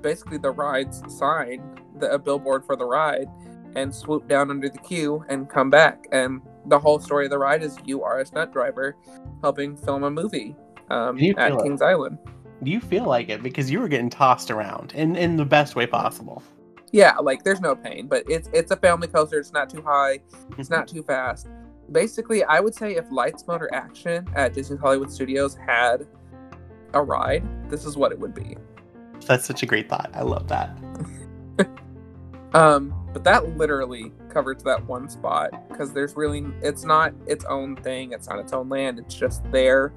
basically the ride's sign, the a billboard for the ride, and swoop down under the queue and come back. And the whole story of the ride is you are a stunt driver helping film a movie um, at feel it. Kings Island. you feel like it because you were getting tossed around in in the best way possible. Yeah, like there's no pain, but it's it's a family coaster. It's not too high. It's not too fast. Basically, I would say if Lights Motor Action at Disney Hollywood Studios had a ride, this is what it would be. That's such a great thought. I love that. Um, but that literally covers that one spot because there's really it's not its own thing. It's not its own land. It's just there,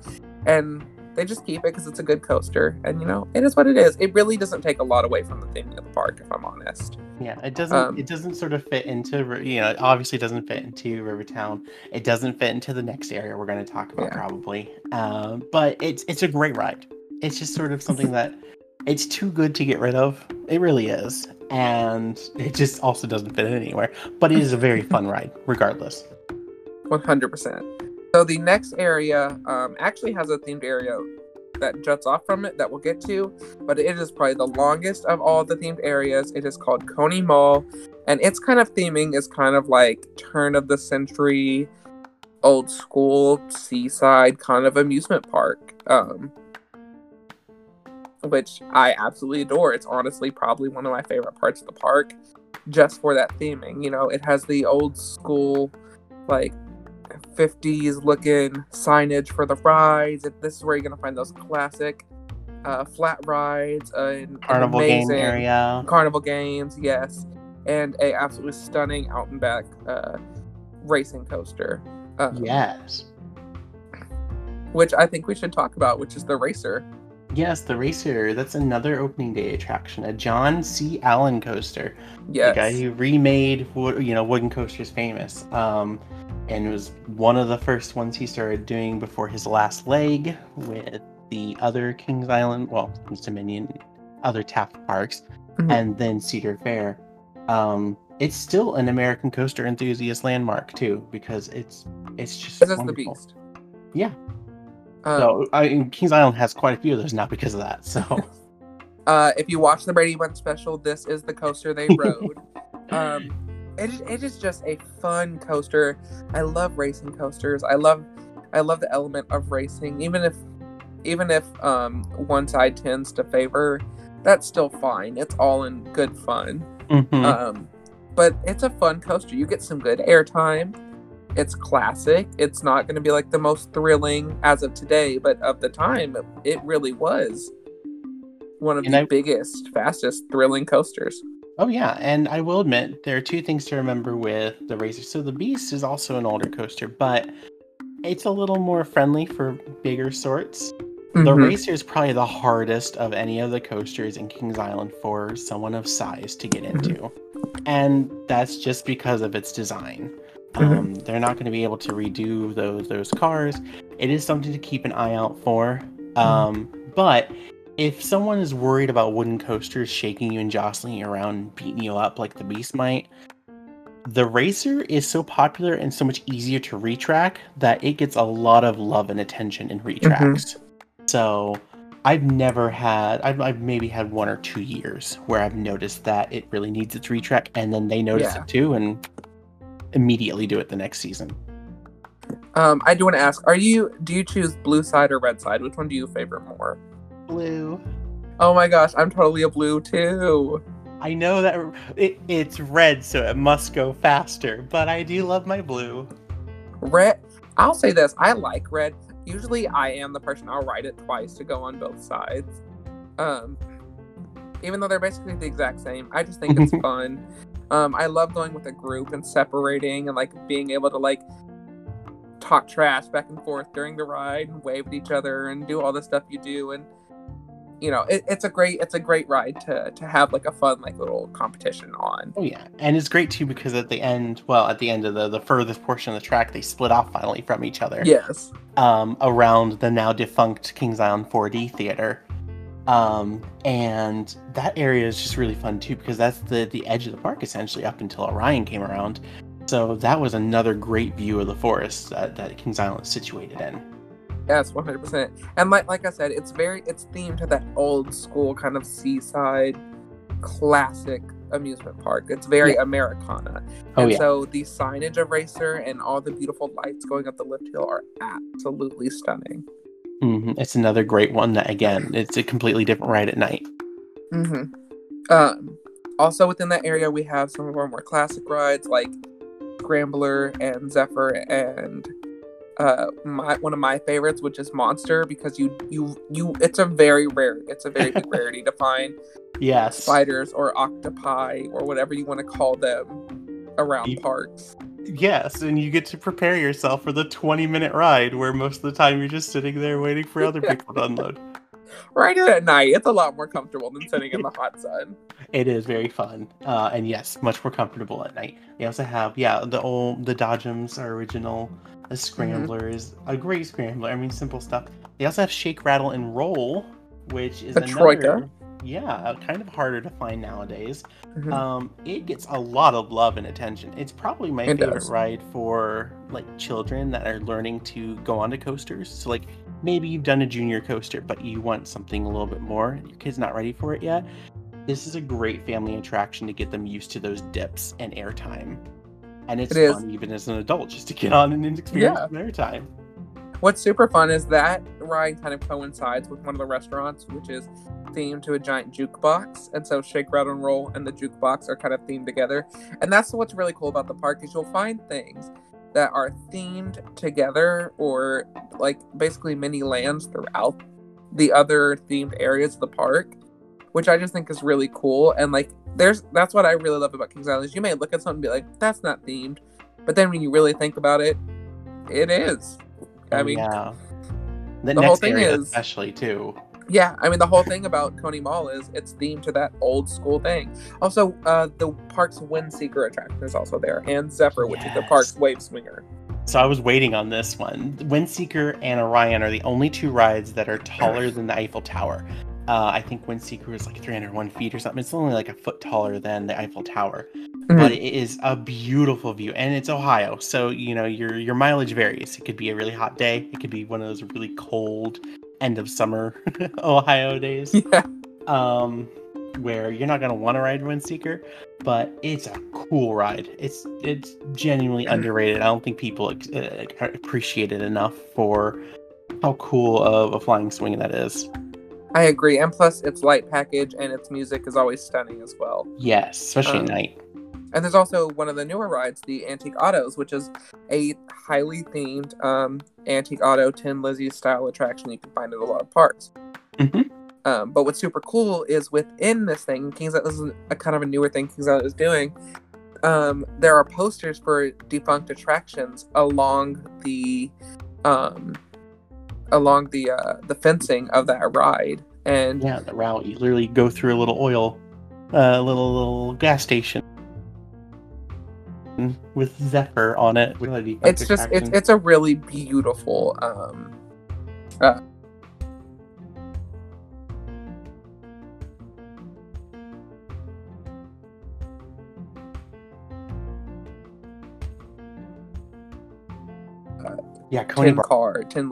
and they just keep it because it's a good coaster. And you know, it is what it is. It really doesn't take a lot away from the theming of the park, if I'm honest. Yeah, it doesn't. Um, it doesn't sort of fit into. You know, it obviously doesn't fit into Rivertown. It doesn't fit into the next area we're going to talk about Yeah. probably. Um, but it's it's a great ride. It's just sort of something that it's too good to get rid of. It really is, and it just also doesn't fit anywhere. But it is a very fun ride, regardless. One hundred percent. So the next area um, actually has a themed area that juts off from it that we'll get to, but it is probably the longest of all the themed areas. It is called Coney Mall, and its kind of theming is kind of like turn of the century, old school seaside kind of amusement park. Um, which I absolutely adore. It's honestly probably one of my favorite parts of the park, just for that theming. You know, it has the old school, like 50s looking signage for the rides. This is where you're gonna find those classic uh, flat rides uh, and Carnival game area. carnival games, yes, and a absolutely stunning out and back uh, racing coaster. Uh, Yes. which I think we should talk about, which is the racer. Yes, the racer. That's another opening day attraction. A John C. Allen coaster. Yes, the guy who remade you know wooden coasters famous um and it was one of the first ones he started doing before his last leg with the other kings island well dominion other taft parks Mhm. and then cedar fair um it's still an american coaster enthusiast landmark too because it's it's just this is the beast. Yeah. Um, so I mean, kings island has quite a few of those now because of that so uh, if you watch the Brady Bunch special, this is the coaster they rode. um, it, is- it is just a fun coaster. I love racing coasters. I love I love the element of racing, even if even if um, one side tends to favor. That's still fine. It's all in good fun. Mhm. Um, but it's a fun coaster. You get some good airtime. It's classic. It's not going to be like the most thrilling as of today, but of the time, it really was one of And the I- biggest, fastest, thrilling coasters. Oh yeah, and I will admit there are two things to remember with the Racer. So the Beast is also an older coaster, but it's a little more friendly for bigger sorts. The Mhm. Racer is probably the hardest of any of the coasters in Kings Island for someone of size to get into, and that's just because of its design. Mhm. Um, they're not going to be able to redo those those cars. It is something to keep an eye out for. Um, but if someone is worried about wooden coasters shaking you and jostling you around and beating you up like the beast might the racer is so popular and so much easier to retrack that it gets a lot of love and attention in retracks so i've never had I've, I've maybe had one or two years where i've noticed that it really needs its retrack and then they notice Yeah. it too and immediately do it the next season Um, I do want to ask: Are you do you choose blue side or red side? Which one do you favor more? blue Oh my gosh, I'm totally a blue too. I know that it, it's red, so it must go faster, but I do love my blue. Red. I'll say this: I like red. Usually, I am the person I'll write it twice to go on both sides. Um, even though they're basically the exact same, I just think it's fun. Um, I love going with a group and separating and like being able to like talk trash back and forth during the ride and wave at each other and do all the stuff you do and you know it, it's a great it's a great ride to to have like a fun like little competition on Oh yeah, and it's great too because at the end, well, at the end of the the furthest portion of the track, they split off finally from each other. yes Um, around the now defunct Kings Island 4D theater. Um, and that area is just really fun too because that's the the edge of the park essentially up until Orion came around. So that was another great view of the forest that, that Kings Island is situated in. Yes, one hundred percent. And like like I said, it's very it's themed to that old school kind of seaside classic amusement park. It's very Americana. Oh and yeah. so the signage of Racer and all the beautiful lights going up the lift hill are absolutely stunning. Hmm It's another great one that again, it's a completely different ride at night. hmm Um, also within that area, we have some of our more classic rides like Scrambler and Zephyr and uh my one of my favorites which is monster because you you you it's a very rare it's a very big rarity to find Yes. spiders or octopi or whatever you want to call them around Ye- parks Yes, and you get to prepare yourself for the 20 minute ride where most of the time you're just sitting there waiting for other people to unload. right at night it's a lot more comfortable than sitting in the hot sun It is very fun. Uh, and yes, much more comfortable at night. They also have, yeah, the old, the Dodgems are original. The Scrambler is a great Scrambler. I mean, simple stuff. They also have Shake, Rattle, and Roll, which is The another, Troika. Yeah, kind of harder to find nowadays. Mhm. Um, it gets a lot of love and attention. It's probably my It favorite does. ride for like children that are learning to go onto coasters. So like maybe you've done a junior coaster, but you want something a little bit more. Your kid's not ready for it yet. This is a great family attraction to get them used to those dips and airtime. And it's It is. fun even as an adult just to get on and experience Yeah. airtime. What's super fun is that ride kind of coincides with one of the restaurants, which is themed to a giant jukebox. And so Shake, Rattle, and Roll and the jukebox are kind of themed together. And that's what's really cool about the park is you'll find things that are themed together or like basically mini lands throughout the other themed areas of the park, which I just think is really cool. And like there's that's what I really love about Kings Island is you may look at something and be like, that's not themed. But then when you really think about it, it is. I mean, yeah. The, the next whole thing is- especially too. Yeah, I mean the whole thing about Coney Mall is it's themed to that old school thing. Also, uh, the park's Windseeker attraction is also there, and Zephyr, which is the park's wave swinger. So I was waiting on this one. Windseeker and Orion are the only two rides that are taller than the Eiffel Tower. Uh, I think Windseeker is like 301 feet or something. It's only like a foot taller than the Eiffel Tower, Mhm. but it is a beautiful view, and it's Ohio, so you know your your mileage varies. It could be a really hot day. It could be one of those really cold end of summer Ohio days. Yeah, Um, where you're not gonna want to ride Windseeker, but it's a cool ride. It's it's genuinely underrated. I don't think people uh, appreciate it enough for how cool of a flying swing that is. I agree, and plus its light package and its music is always stunning as well. Yes, especially um, at night. And there's also one of the newer rides, the Antique Autos, which is a highly themed um, antique auto Tin Lizzie style attraction you can find at a lot of parks. Mm-hmm. Um, but what's super cool is within this thing, Kings this is a kind of a newer thing Kings is doing. Um, there are posters for defunct attractions along the um, along the uh, the fencing of that ride. And yeah, the route you literally go through a little oil, uh, little little gas station with Zephyr on it. it's just it's it's a really beautiful um uh, yeah, Coney tin car, tin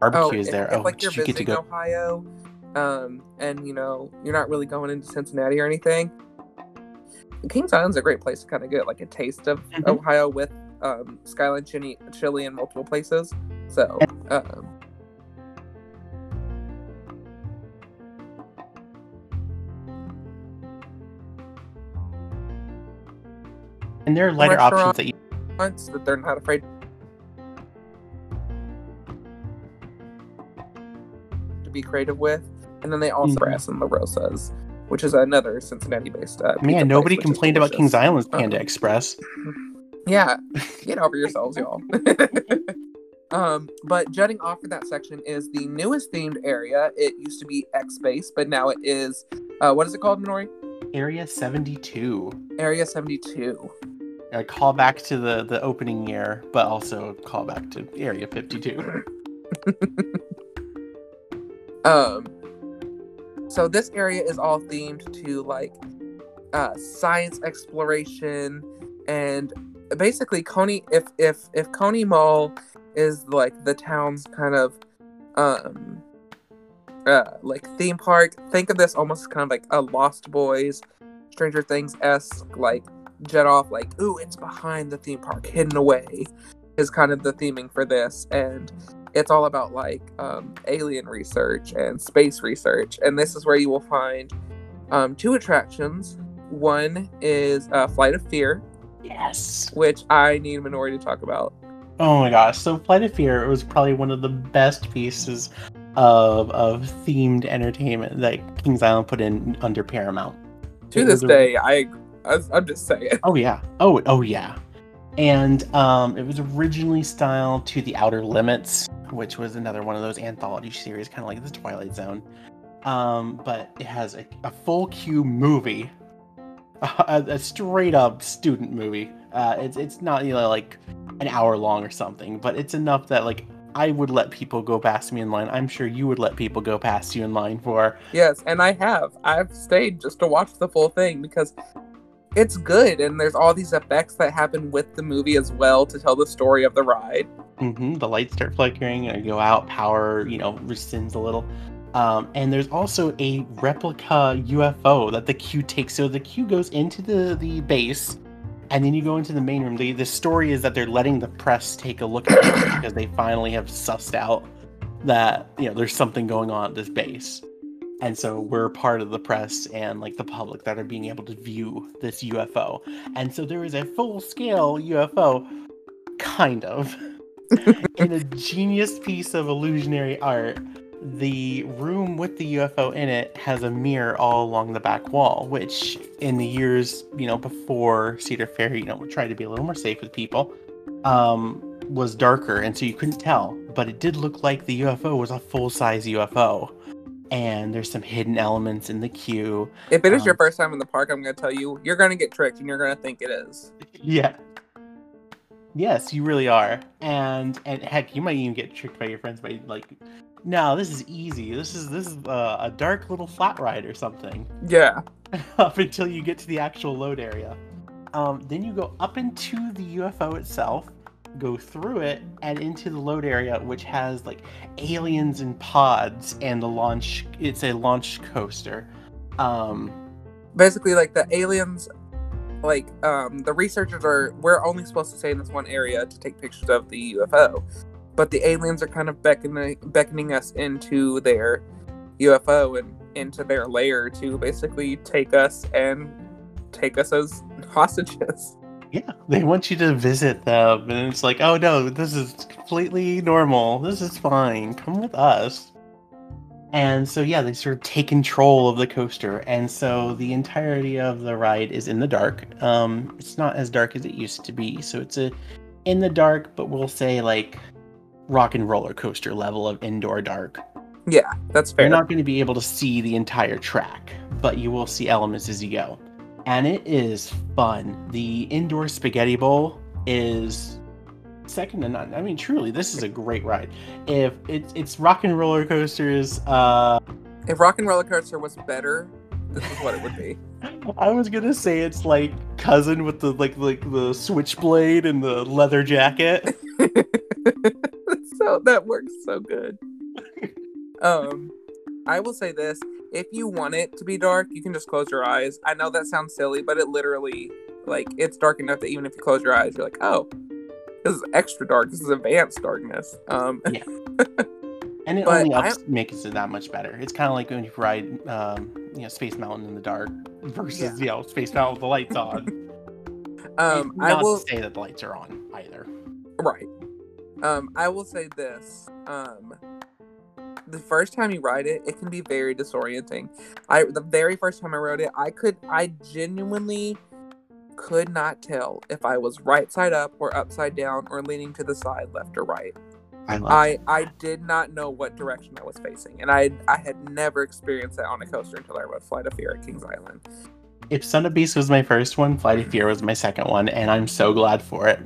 barbecues oh, there. If, oh, like you're you visiting Ohio, um, and you know you're not really going into Cincinnati or anything, Kings Island's a great place to kind of get like a taste of mm-hmm. Ohio with um, Skyline chili, chili in multiple places. So. Um, and there are lighter options that you that they're not afraid be creative with. And then they also mm-hmm. Brass and La Rosa's, which is another Cincinnati-based. Uh, Man, nobody place, complained about Kings Island's Panda uh-huh. Express. Yeah, get over yourselves, y'all. um, but jutting off of that section is the newest themed area. It used to be X-Base, but now it is. Uh, what is it called, Minori? Area seventy two. Area seventy two. A call back to the the opening year, but also call back to Area fifty two. Um, so this area is all themed to like uh, science exploration and basically Coney. If if if Coney Mall is like the town's kind of um uh, like theme park, think of this almost kind of like a Lost Boys, Stranger Things esque like jet off like ooh it's behind the theme park hidden away is kind of the theming for this and it's all about like um, alien research and space research. And this is where you will find um, two attractions. One is uh, Flight of Fear. Yes. Which I need Minori to talk about. Oh my gosh. So Flight of Fear was probably one of the best pieces of of themed entertainment that Kings Island put in under Paramount. To it this day, a... I I'm just saying. Oh yeah. Oh oh yeah. And um, it was originally styled to the Outer Limits, which was another one of those anthology series, kind of like the Twilight Zone. Um, but it has a, a full queue movie, a, a, straight up student movie. Uh, it's it's not you know like an hour long or something, but it's enough that like I would let people go past me in line. I'm sure you would let people go past you in line for. Yes, and I have. I've stayed just to watch the full thing because it's good and there's all these effects that happen with the movie as well to tell the story of the ride mm-hmm. the lights start flickering and go out power you know rescinds a little um, and there's also a replica ufo that the queue takes so the queue goes into the the base and then you go into the main room the, the story is that they're letting the press take a look at it because they finally have sussed out that you know there's something going on at this base and so we're part of the press and like the public that are being able to view this UFO. And so there is a full scale UFO, kind of, in a genius piece of illusionary art. The room with the UFO in it has a mirror all along the back wall, which in the years, you know, before Cedar Fair, you know, tried to be a little more safe with people, um, was darker, and so you couldn't tell. But it did look like the UFO was a full size UFO and there's some hidden elements in the queue. If it is um, your first time in the park, I'm going to tell you, you're going to get tricked and you're going to think it is. Yeah. Yes, you really are. And and heck, you might even get tricked by your friends by like, no, this is easy. This is this is a, a dark little flat ride or something. Yeah. up until you get to the actual load area. Um, then you go up into the UFO itself, go through it and into the load area, which has like aliens and pods and the launch. It's a launch coaster. Um, Basically, like the aliens, like um, the researchers are. We're only supposed to stay in this one area to take pictures of the UFO, but the aliens are kind of beckoning beckoning us into their UFO and into their lair to basically take us and take us as hostages. yeah, they want you to visit them, and it's like, oh no, this is completely normal. This is fine. Come with us. And so yeah, they sort of take control of the coaster, and so the entirety of the ride is in the dark. Um, it's not as dark as it used to be, so it's a in the dark, but we'll say like rock and roller coaster level of indoor dark. Yeah, that's fair. You're not going to be able to see the entire track, but you will see elements as you go. And it is fun. The indoor spaghetti bowl is second to none. I mean, truly, this is a great ride. If it's it's rock and roller coasters, uh, if Rock and Roller Coaster was better, this is what it would be. I was gonna say it's like cousin with the like like the switchblade and the leather jacket. so that works so good. Um, I will say this: if you want it to be dark, you can just close your eyes. I know that sounds silly, but it literally, like, it's dark enough that even if you close your eyes, you're like, oh, this is extra dark. This is advanced darkness. Um, Yeah. And it only ups, makes it that much better. It's kind of like when you ride, um, you know, Space Mountain in the dark versus, Yeah. you know, Space Mountain with the lights on. um, I will. say that the lights are on either. Right. Um, I will say this. Um, the first time you ride it, it can be very disorienting. I the very first time I rode it, I could I genuinely could not tell if I was right side up or upside down or leaning to the side, left or right. I love. I I did not know what direction I was facing, and I I had never experienced that on a coaster until I rode Flight of Fear at Kings Island. if Son of Beast was my first one, Flight of Fear was my second one, and I'm so glad for it.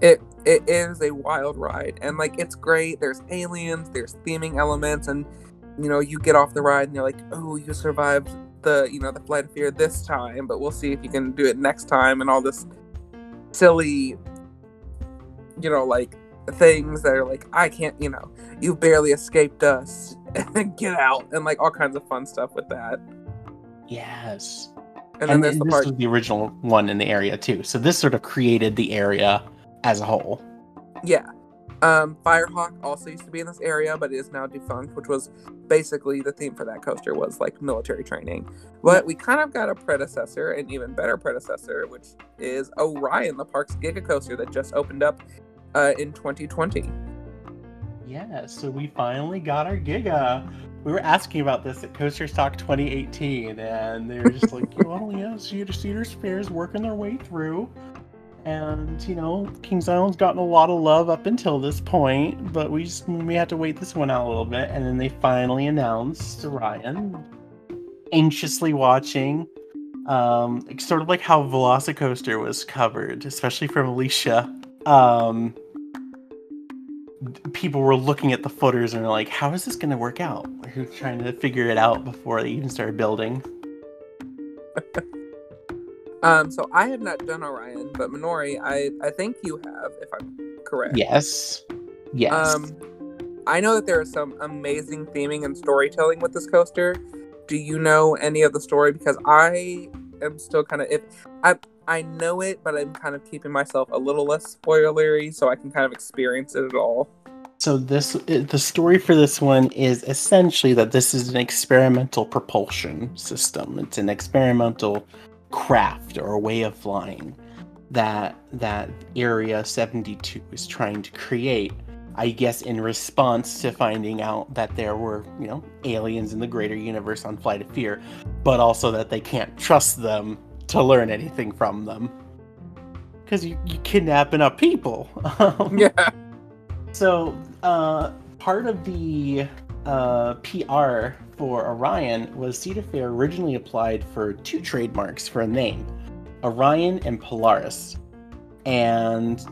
it it is a wild ride and like it's great there's aliens there's theming elements and you know you get off the ride and you're like oh you survived the you know the flight of fear this time but we'll see if you can do it next time and all this silly you know like things that are like i can't you know you barely escaped us get out and like all kinds of fun stuff with that Yes. and then And, there's th- the this part was the original one in the area too. So this sort of created the area as a whole. Yeah. Um, Firehawk also used to be in this area, but it is now defunct, which was basically the theme for that coaster was like military training. But we kind of got a predecessor, an even better predecessor, which is Orion, the park's Giga coaster that just opened up uh, in 2020. Yeah, so we finally got our Giga. We were asking about this at Coaster Stock 2018, and they were just like, well, yeah, Cedar, Cedar Fair's working their way through. And, you know, Kings Island's gotten a lot of love up until this point, but we just we had to wait this one out a little bit. And then they finally announced Orion anxiously watching, um, sort of like how Velocicoaster was covered, especially from Alicia. Um, people were looking at the footers and they're like, "How is this going to work out?" They're trying to figure it out before they even started building. Um, so I have not done Orion, but Minori, I I think you have, if I'm correct. Yes, yes. Um, I know that there is some amazing theming and storytelling with this coaster. Do you know any of the story? Because I am still kind of if I I know it, but I'm kind of keeping myself a little less spoilery so I can kind of experience it at all. so this the story for this one is essentially that this is an experimental propulsion system. It's an experimental craft or a way of flying that that Area 72 is trying to create. I guess in response to finding out that there were, you know, aliens in the greater universe on Flight of Fear, but also that they can't trust them to learn anything from them. Because you, you kidnap enough people. Yeah. so, uh, part of the uh, PR for Orion was Cedar Fair originally applied for two trademarks for a name Orion and Polaris. And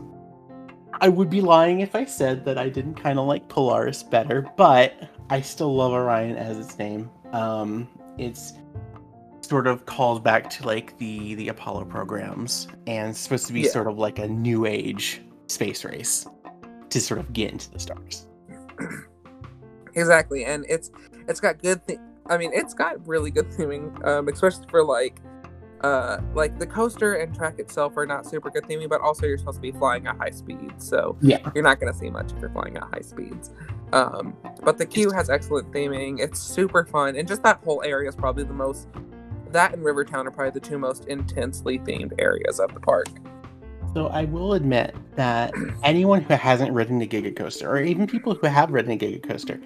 I would be lying if I said that I didn't kind of like Polaris better, but I still love Orion as its name. Um, it's sort of calls back to like the the Apollo programs and supposed to be Yeah. sort of like a new age space race to sort of get into the stars. Exactly, and it's it's got good. Th- I mean, it's got really good theming, um, especially for like, uh, like the coaster and track itself are not super good theming, but also you're supposed to be flying at high speeds, so Yeah. you're not gonna see much if you're flying at high speeds. Um, but the queue has excellent theming. It's super fun, and just that whole area is probably the most. That and Rivertown are probably the two most intensely themed areas of the park. So I will admit that anyone who hasn't ridden a Giga Coaster, or even people who have ridden a Giga Coaster,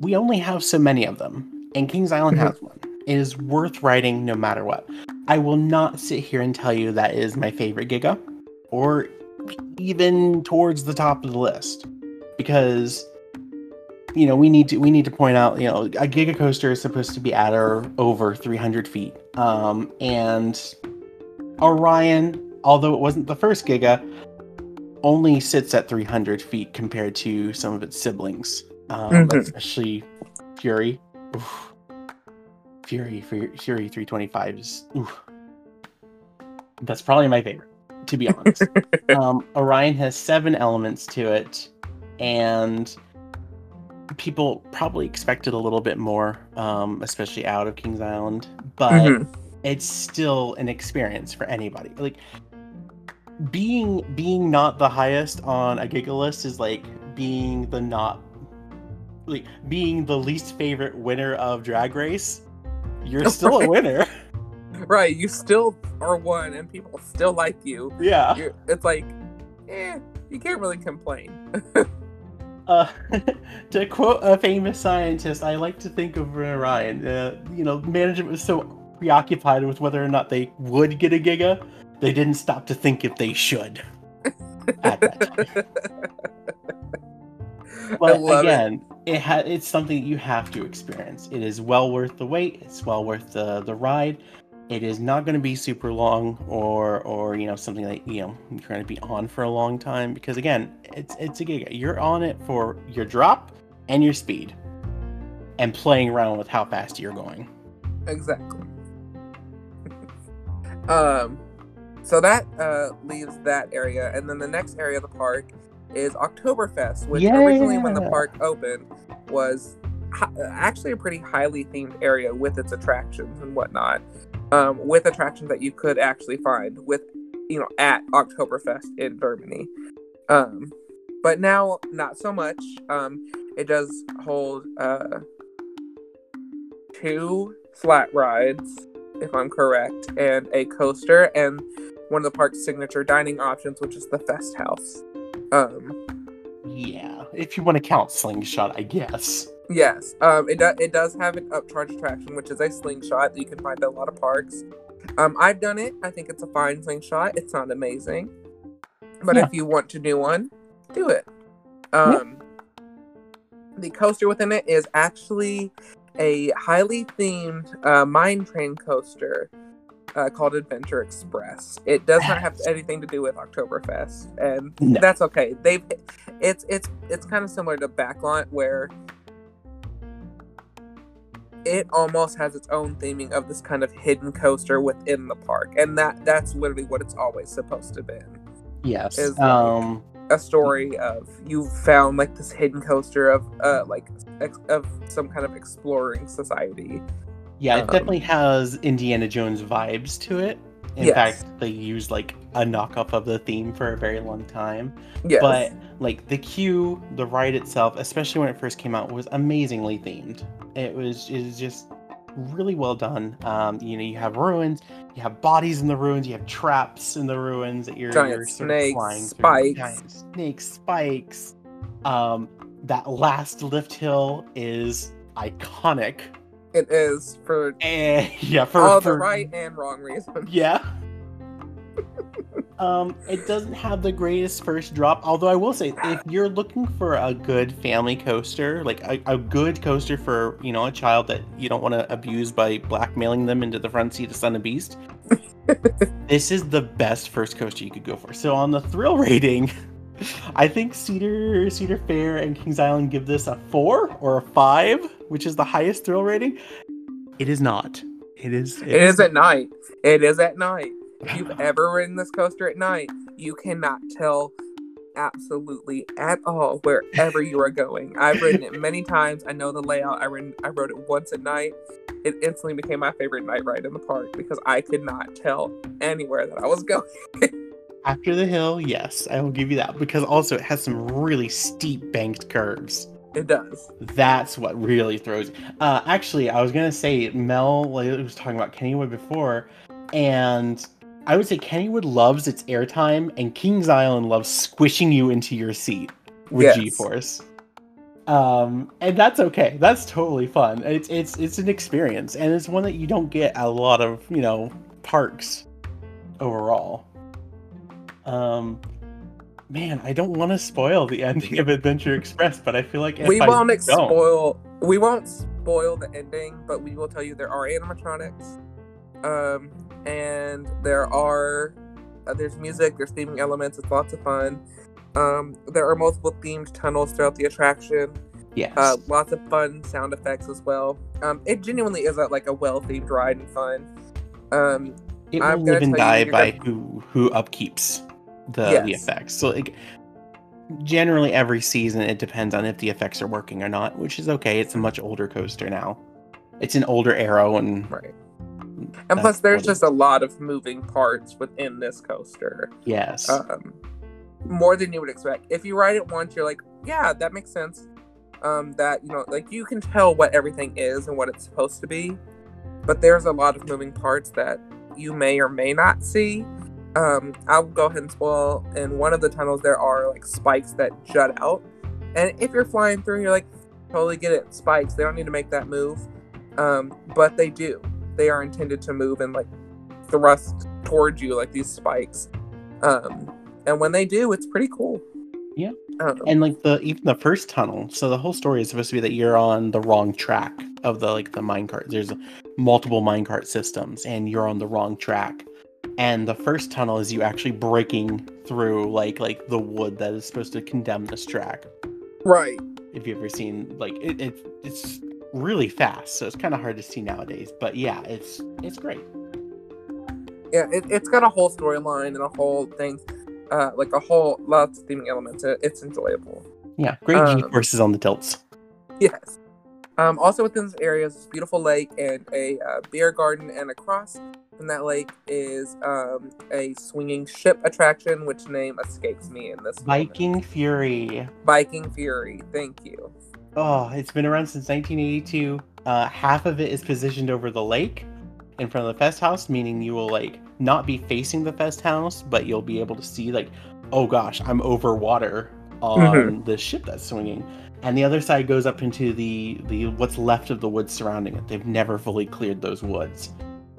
we only have so many of them, and Kings Island Mhm. has one. It is worth riding no matter what. I will not sit here and tell you that is my favorite Giga, or even towards the top of the list, because you know we need to we need to point out you know a Giga Coaster is supposed to be at or over 300 feet, um, and Orion although it wasn't the first Giga, only sits at 300 feet compared to some of its siblings, um, Mhm. especially Fury. Oof. Fury, Fury, Fury 325 is. Oof. That's probably my favorite, to be honest. um, Orion has seven elements to it, and people probably expected a little bit more, um, especially out of Kings Island, but Mhm. it's still an experience for anybody. Like being being not the highest on a Giga list is like being the not like being the least favorite winner of Drag Race. You're still a winner. Right, you still are one, and people still like you. Yeah. You're, it's like, eh, you can't really complain. Uh, to quote a famous scientist, I like to think of Orion. Uh, you know, management was so preoccupied with whether or not they would get a Giga, they didn't stop to think if they should. But it. again, it, ha- it's something you have to experience. It is well worth the wait. It's well worth the the ride. It is not going to be super long or or you know something that you know you're going to be on for a long time because again, it's it's a giga. You're on it for your drop and your speed, and playing around with how fast you're going. Exactly. um, so that uh, leaves that area, and then the next area of the park is Oktoberfest, which originally, when the park opened, was hi- actually a pretty highly themed area with its attractions and whatnot. Um, with attractions that you could actually find with, you know, at Oktoberfest in Germany. Um, but now, not so much. Um, it does hold uh, two flat rides, if I'm correct, and a coaster, and one of the park's signature dining options, which is the Fest House. Um, Yeah, if you want to count slingshot, I guess. yes, um, it, do- it does have an upcharge attraction, which is a slingshot that you can find at a lot of parks. Um, I've done it. I think it's a fine slingshot. It's not amazing, but Yeah. if you want to do one, do it. Um, The coaster within it is actually a highly themed uh, mine train coaster uh, called Adventure Express. It does not have anything to do with Oktoberfest, and No. that's okay. They've it's it's it's kind of similar to Backlot where it almost has its own theming of this kind of hidden coaster within the park, and that that's literally what it's always supposed to be Yes. Is um. a story of you found like this hidden coaster of uh like ex- of some kind of exploring society. Yeah, it Um, definitely has Indiana Jones vibes to it. In Yes. fact, they used like a knockoff of the theme for a very long time. Yes. But like the queue, the ride itself, especially when it first came out, was amazingly themed. It was it was just really well done. Um, you know, you have ruins, you have bodies in the ruins, you have traps in the ruins that you're, Giant you're sort of snakes, flying through. spikes. Giant snakes, spikes. Um, that last lift hill is iconic. It is for Eh, yeah, for, all for the right and wrong reasons. yeah. um, it doesn't have the greatest first drop, although I will say, if you're looking for a good family coaster, like a, a good coaster for you know a child that you don't want to abuse by blackmailing them into the front seat of Son of Beast, this is the best first coaster you could go for. So on the thrill rating. I think Cedar Cedar Fair and Kings Island give this a four or a five, which is the highest thrill rating. It is not. It is. It is at night. It is at night. If you've ever ridden this coaster at night, you cannot tell absolutely at all wherever you are going. I've ridden it many times. I know the layout. I ridden, I rode it once at night. It instantly became my favorite night ride in the park because I could not tell anywhere that I was going. After the hill, yes, I will give you that because also it has some really steep banked curves. It does. That's what really throws. Uh, actually, I was gonna say Mel was talking about Kennywood before, and I would say Kennywood loves its airtime, and Kings Island loves squishing you into your seat with Yes. G-force. Um, and that's okay. That's totally fun. It's it's it's an experience, and it's one that you don't get at a lot of you know parks overall. Um, man, I don't want to spoil the ending of Adventure Express, but I feel like if we won't don't- spoil. We won't spoil the ending, but we will tell you there are animatronics, um, and there are uh, there's music, there's theming elements. It's lots of fun. Um, there are multiple themed tunnels throughout the attraction. Yes. Uh, lots of fun sound effects as well. Um, it genuinely is a, like a well themed ride and fun. Um, it I'm will gonna live and die by gonna- who who upkeeps the the effects. So like generally every season it depends on if the effects are working or not, which is okay. It's a much older coaster now. It's an older arrow and right. And plus, there's just a lot of moving parts within this coaster. yes. um, more than you would expect. If you ride it once, you're like, yeah, that makes sense. Um, that you know, like you can tell what everything is and what it's supposed to be, but there's a lot of moving parts that you may or may not see. Um, I'll go ahead and spoil. In one of the tunnels, there are like spikes that jut out, and if you're flying through, you're like, totally get it, spikes. They don't need to make that move, um, but they do. They are intended to move and like thrust towards you like these spikes. Um, and when they do, it's pretty cool. Yeah. Um, and like the even the first tunnel so the whole story is supposed to be that you're on the wrong track of the like the minecart there's multiple minecart systems and you're on the wrong track and the first tunnel is you actually breaking through like like the wood that is supposed to condemn this track right. if you've ever seen like it, it it's really fast so it's kind of hard to see nowadays but yeah it's it's great Yeah, it, it's got a whole storyline and a whole thing, uh, like a whole lots of theming elements. It, it's enjoyable. yeah great Um, g-forces on the tilts Yes. Um, also within this area is this beautiful lake and a uh, beer garden, and across from that lake is um, a swinging ship attraction, which name escapes me in this. moment. viking fury Viking Fury. Thank you. Oh, it's been around since 1982. Uh, half of it is positioned over the lake in front of the fest house, meaning you will like not be facing the fest house, but you'll be able to see like, oh gosh, I'm over water on the ship that's swinging. And the other side goes up into the the what's left of the woods surrounding it. They've never fully cleared those woods,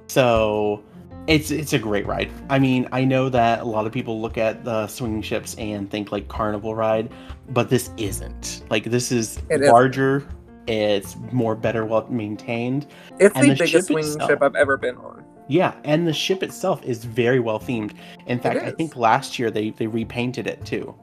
so it's it's a great ride. I mean, I know that a lot of people look at the swinging ships and think like carnival ride, but this isn't. Like this is It larger. It's more better well maintained. It's And the, the biggest swinging itself. ship I've ever been on. Yeah, and the ship itself is very well themed. In fact, I think last year they they repainted it too,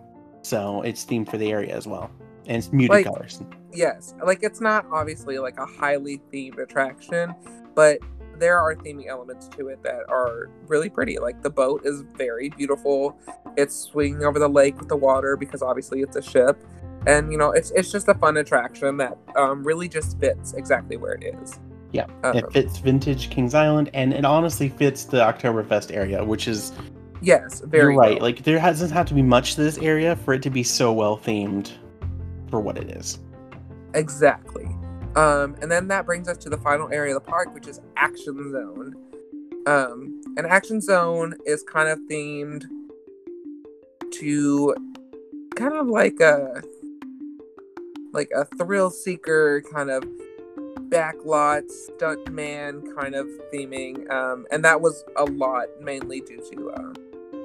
so it's themed for the area as well, and it's muted Like- colors. yes like it's not obviously like a highly themed attraction but there are theming elements to it that are really pretty like the boat is very beautiful it's swinging over the lake with the water because obviously it's a ship and you know it's it's just a fun attraction that um, really just fits exactly where it is Yeah, um, It fits vintage Kings Island, and it honestly fits the Oktoberfest area, which is yes very you're right. well. Like there doesn't have to be much to this area for it to be so well themed for what it is. Exactly. Um, and then that brings us to the final area of the park, which is Action Zone. Um, and Action Zone is kind of themed to kind of like a like a thrill seeker kind of backlot stuntman kind of theming. Um, and that was a lot mainly due to um,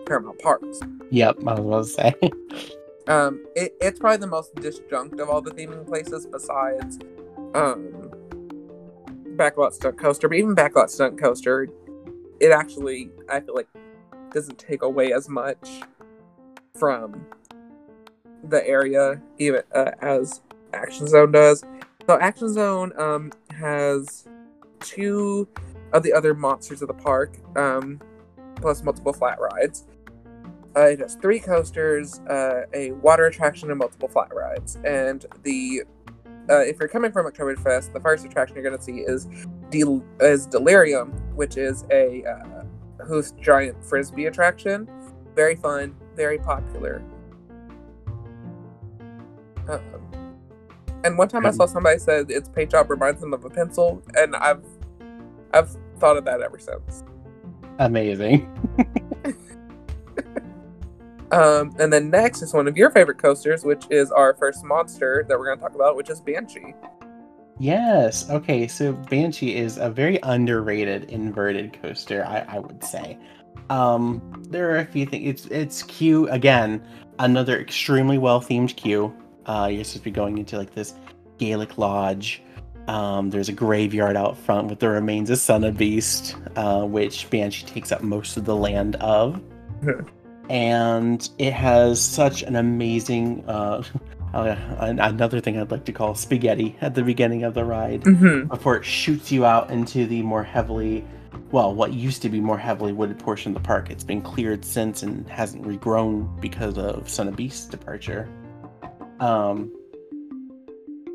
Paramount Parks. Yep, I was about to say. Um, it, it's probably the most disjunct of all the theming places besides um, Backlot Stunt Coaster. But even Backlot Stunt Coaster, it actually, I feel like, doesn't take away as much from the area even uh, as Action Zone does. So Action Zone um, has two of the other monsters of the park, um, plus multiple flat rides. Uh, it has three coasters, uh, a water attraction, and multiple flat rides. And the uh, if you're coming from Oktoberfest, the first attraction you're going to see is Del- is Delirium, which is a uh, Huss giant frisbee attraction. Very fun, very popular. Um, and one time I saw somebody said its paint job reminds them of a pencil, and I've I've thought of that ever since. Amazing. Um, and then next is one of your favorite coasters, which is our first monster that we're going to talk about, which is Banshee. Yes. Okay. So Banshee is a very underrated inverted coaster, I, I would say. Um, there are a few things. It's it's queue again, another extremely well themed queue. Uh, you're supposed to be going into like this Gaelic lodge. Um, there's a graveyard out front with the remains of Son of Beast, uh, which Banshee takes up most of the land of. and it has such an amazing uh, uh, another thing I'd like to call spaghetti at the beginning of the ride Mm-hmm. before it shoots you out into the more heavily well what used to be more heavily wooded portion of the park it's been cleared since and hasn't regrown because of son of beast's departure um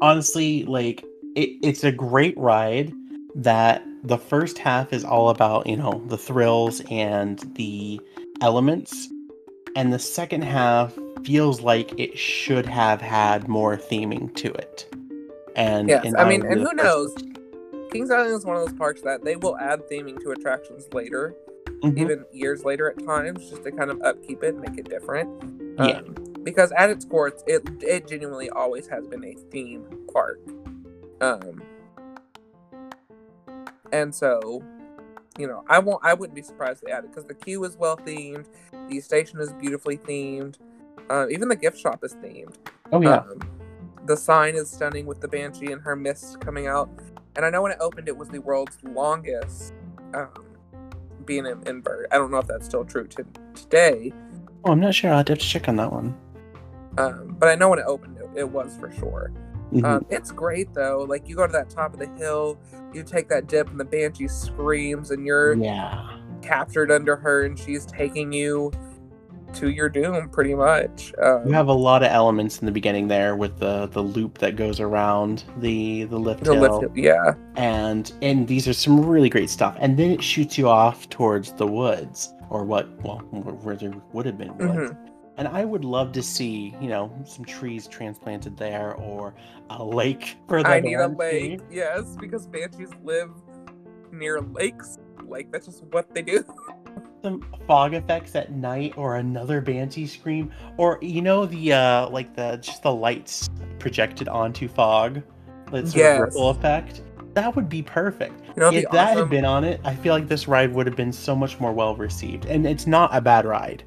honestly like it, it's a great ride that the first half is all about you know the thrills and the elements and the second half feels like it should have had more theming to it and Yes, I mean, and who knows? Kings Island is one of those parks that they will add theming to attractions later, Mhm. even years later at times, just to kind of upkeep it, and make it different. Yeah. Um, because at its core, it it genuinely always has been a theme park. Um, and so, you know, I won't. I wouldn't be surprised they added because the queue is well themed, the station is beautifully themed, uh, even the gift shop is themed. oh yeah Um, the sign is stunning with the banshee and her mist coming out. And I know when it opened, it was the world's longest um, being an invert. I don't know if that's still true to today, oh i'm not sure i'll have to check on that one um, but I know when it opened, it, it was for sure. Mhm. Um, it's great though. Like you go to that top of the hill, you take that dip, and the banshee screams, and you're yeah captured under her, and she's taking you to your doom, pretty much. Um, you have a lot of elements in the beginning there with the the loop that goes around the the lift the hill lift, yeah. and and these are some really great stuff and then it shoots you off towards the woods or what well where there would have been woods Mhm. And i would love to see you know some trees transplanted there or a lake for the I need a lake, yes, because banshees live near lakes. Like that's just what they do. some fog effects at night or another banshee scream or you know the uh like the just the lights projected onto fog that sort Yes. of ripple effect that would be perfect You know, if be that awesome. had been on it i feel like this ride would have been so much more well received and it's not a bad ride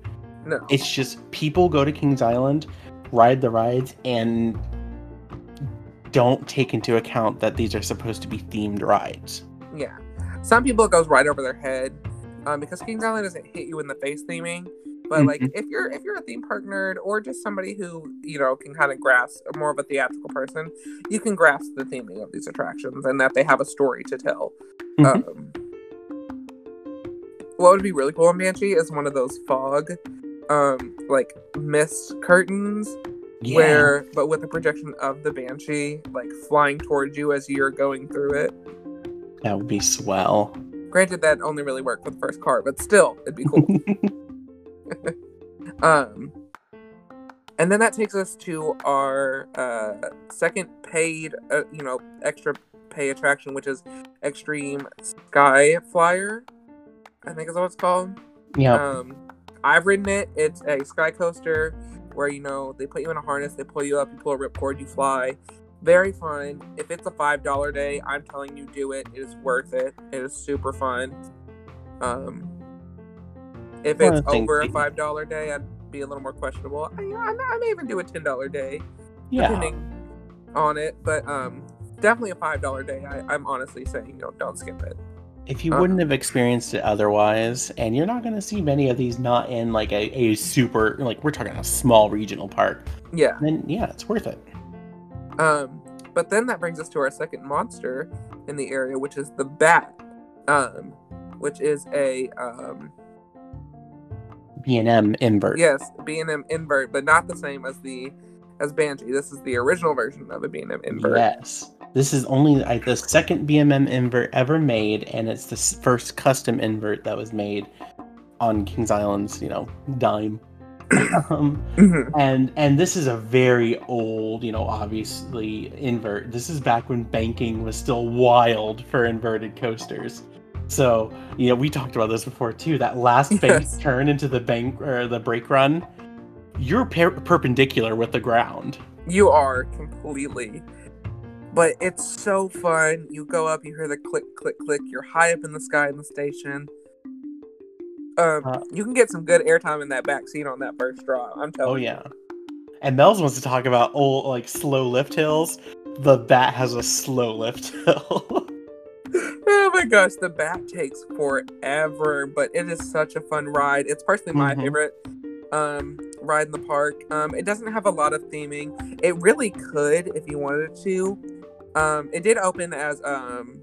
no, it's just people go to kings island ride the rides and don't take into account that these are supposed to be themed rides yeah. Some people it goes right over their head, um, because Kings Island doesn't hit you in the face theming. But like, Mhm. if you're if you're a theme park nerd or just somebody who you know can kind of grasp more of a theatrical person, you can grasp the theming of these attractions and that they have a story to tell. Mhm. Um, what would be really cool in Banshee is one of those fog, um, like mist curtains yeah. where but with a projection of the banshee like flying towards you as you're going through it. That would be swell. Granted that only really worked for the first car but still it'd be cool. Um and then that takes us to our uh second paid uh, you know extra pay attraction which is extreme sky flyer i think is what it's called. Yeah um, I've ridden it. It's a sky coaster where you know they put you in a harness, they pull you up, you pull a ripcord, you fly. Very fun. If it's a five dollar day, I'm telling you, do it. It is worth it. It is super fun. Um, if it's of the things over a five dollar day, I'd be a little more questionable. I, I, I may even do a ten dollar day, yeah depending on it. But um, definitely a five dollar day. I, I'm honestly saying, you know, don't skip it. If you Uh, wouldn't have experienced it otherwise and you're not going to see many of these not in like a, a super like we're talking a small regional park Yeah. then yeah it's worth it Um, but then that brings us to our second monster in the area, which is the bat. um, which is a um, B and M invert. yes B and M invert, but not the same as the as Banshee. This is the original version of a B and M invert. Yes. This is only uh, the second B&M invert ever made, and it's the first custom invert that was made on Kings Island's, you know, dime. um, Mhm. and and this is a very old, you know, obviously invert. This is back when banking was still wild for inverted coasters. So you know, we talked about this before too. That last bank Yes. turn into the bank or the brake run, you're per- perpendicular with the ground. You are completely. But it's so fun. You go up, you hear the click, click, click. You're high up in the sky in the station. Um, Uh, you can get some good airtime in that back seat on that first drop. I'm telling. You. Oh telling yeah. And Mel's wants to talk about old like slow lift hills. The bat has a slow lift hill. Oh my gosh, the bat takes forever, but it is such a fun ride. It's personally my Mhm. favorite um ride in the park. Um, it doesn't have a lot of theming. It really could if you wanted to. Um, it did open as um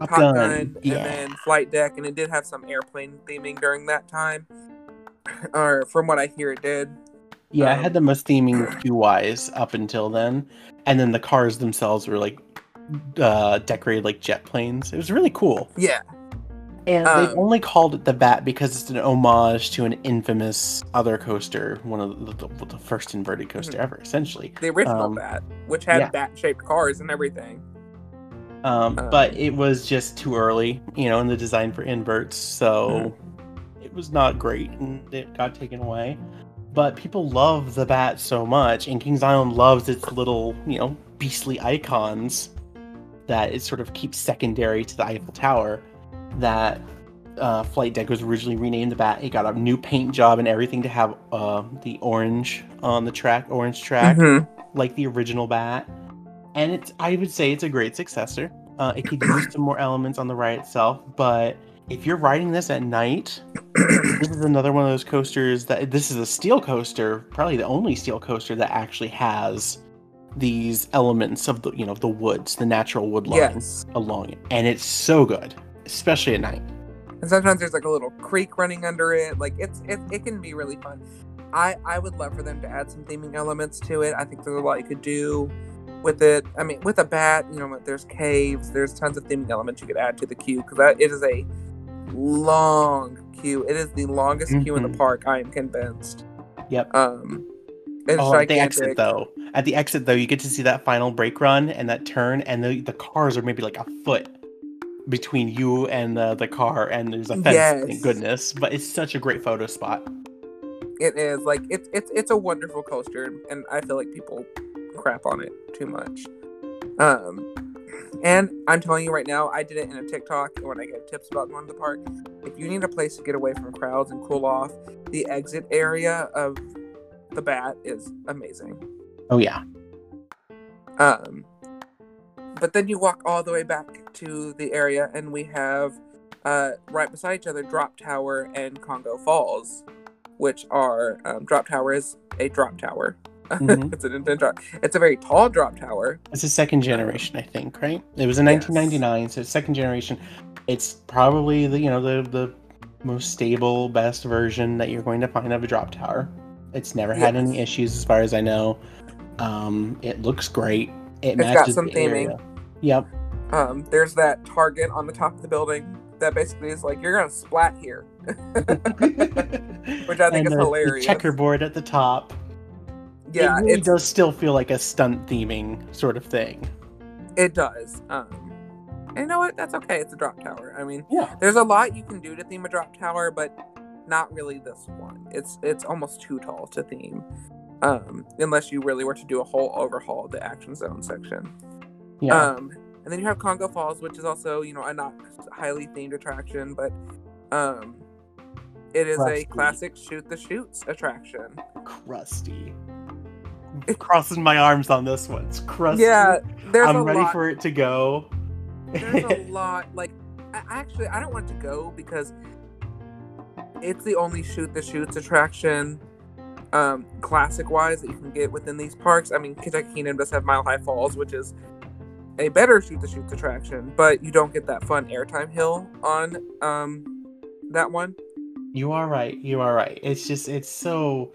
Top Top Gun, Gun, and yeah. then Flight Deck, and it did have some airplane theming during that time. or from what I hear, it did. yeah, I um, had the most theming queue wise up until then. And then the cars themselves were like uh decorated like jet planes. It was really cool. Yeah, And they've Um, only called it the Bat because it's an homage to an infamous other coaster, one of the, the, the first inverted coaster Mhm. ever, essentially. the original Um, bat, which had yeah. bat-shaped cars and everything. Um, Um, but it was just too early, you know, in the design for inverts, so it was not great and it got taken away. But people love the bat so much, and Kings Island loves its little, you know, beastly icons that it sort of keeps secondary to the Eiffel Tower. That uh, Flight Deck was originally renamed the Bat. It got a new paint job and everything to have uh, the orange on the track, orange track Mhm. like the original bat. And it's i would say it's a great successor. Uh, it could use some more elements on the ride itself but if you're riding this at night this is another one of those coasters that this is a steel coaster probably the only steel coaster that actually has these elements of the you know the woods the natural wood lines Yes, along it. And it's so good especially at night and sometimes there's like a little creek running under it. Like it's it, it can be really fun. I I would love for them to add some theming elements to it. I think there's a lot you could do with it. I mean, with a bat, you know, there's caves, there's tons of theming elements you could add to the queue because that it is a long queue. It is the longest queue in the Mhm. park. I am convinced. Yep. Um, it's Oh, at the exit though. At the exit though, you get to see that final brake run and that turn, and the the cars are maybe like a foot between you and the, the car, and there's a fence. Thank goodness. But it's such a great photo spot. It is like it's it's it's a wonderful coaster, and I feel like people crap on it too much. Um, and I'm telling you right now, I did it in a TikTok when I gave tips about going to the park. If you need a place to get away from crowds and cool off, the exit area of the Bat is amazing. Oh yeah. Um, but then you walk all the way back to the area, and we have uh, right beside each other Drop Tower and Congo Falls, which are um, Drop Tower is a drop tower. Mhm. it's a, it's a very tall drop tower. It's a second generation, I think, right? It was in Yes. 1999, so it's second generation. It's probably the you know the the most stable, best version that you're going to find of a drop tower. It's never had any issues, as far as I know. Um, it looks great. It It's got some the theming. area. Yep. Um, there's that target on the top of the building that basically is like you're gonna splat here, which I think And is the- the hilarious. checkerboard at the top. yeah, it really does still feel like a stunt theming sort of thing. it does. Um, and you know what? That's okay. It's a drop tower. I mean, Yeah. there's a lot you can do to theme a drop tower, but not really this one. It's it's almost too tall to theme, um, unless you really were to do a whole overhaul of the action zone section. Yeah. Um, and then you have Congo Falls, which is also you know a not highly themed attraction, but um, it is Crusty. a classic shoot the shoots attraction. crusty. Crossing my arms on this one. It's crusty. Yeah, there's I'm ready lot. for it to go. there's a lot like I, actually i don't want to go because it's the only shoot the shoots attraction um classic wise that you can get within these parks i mean kentucky kingdom does have mile high falls which is a better shoot the shoots attraction, but you don't get that fun airtime hill on um that one. You are right. You are right. It's just it's so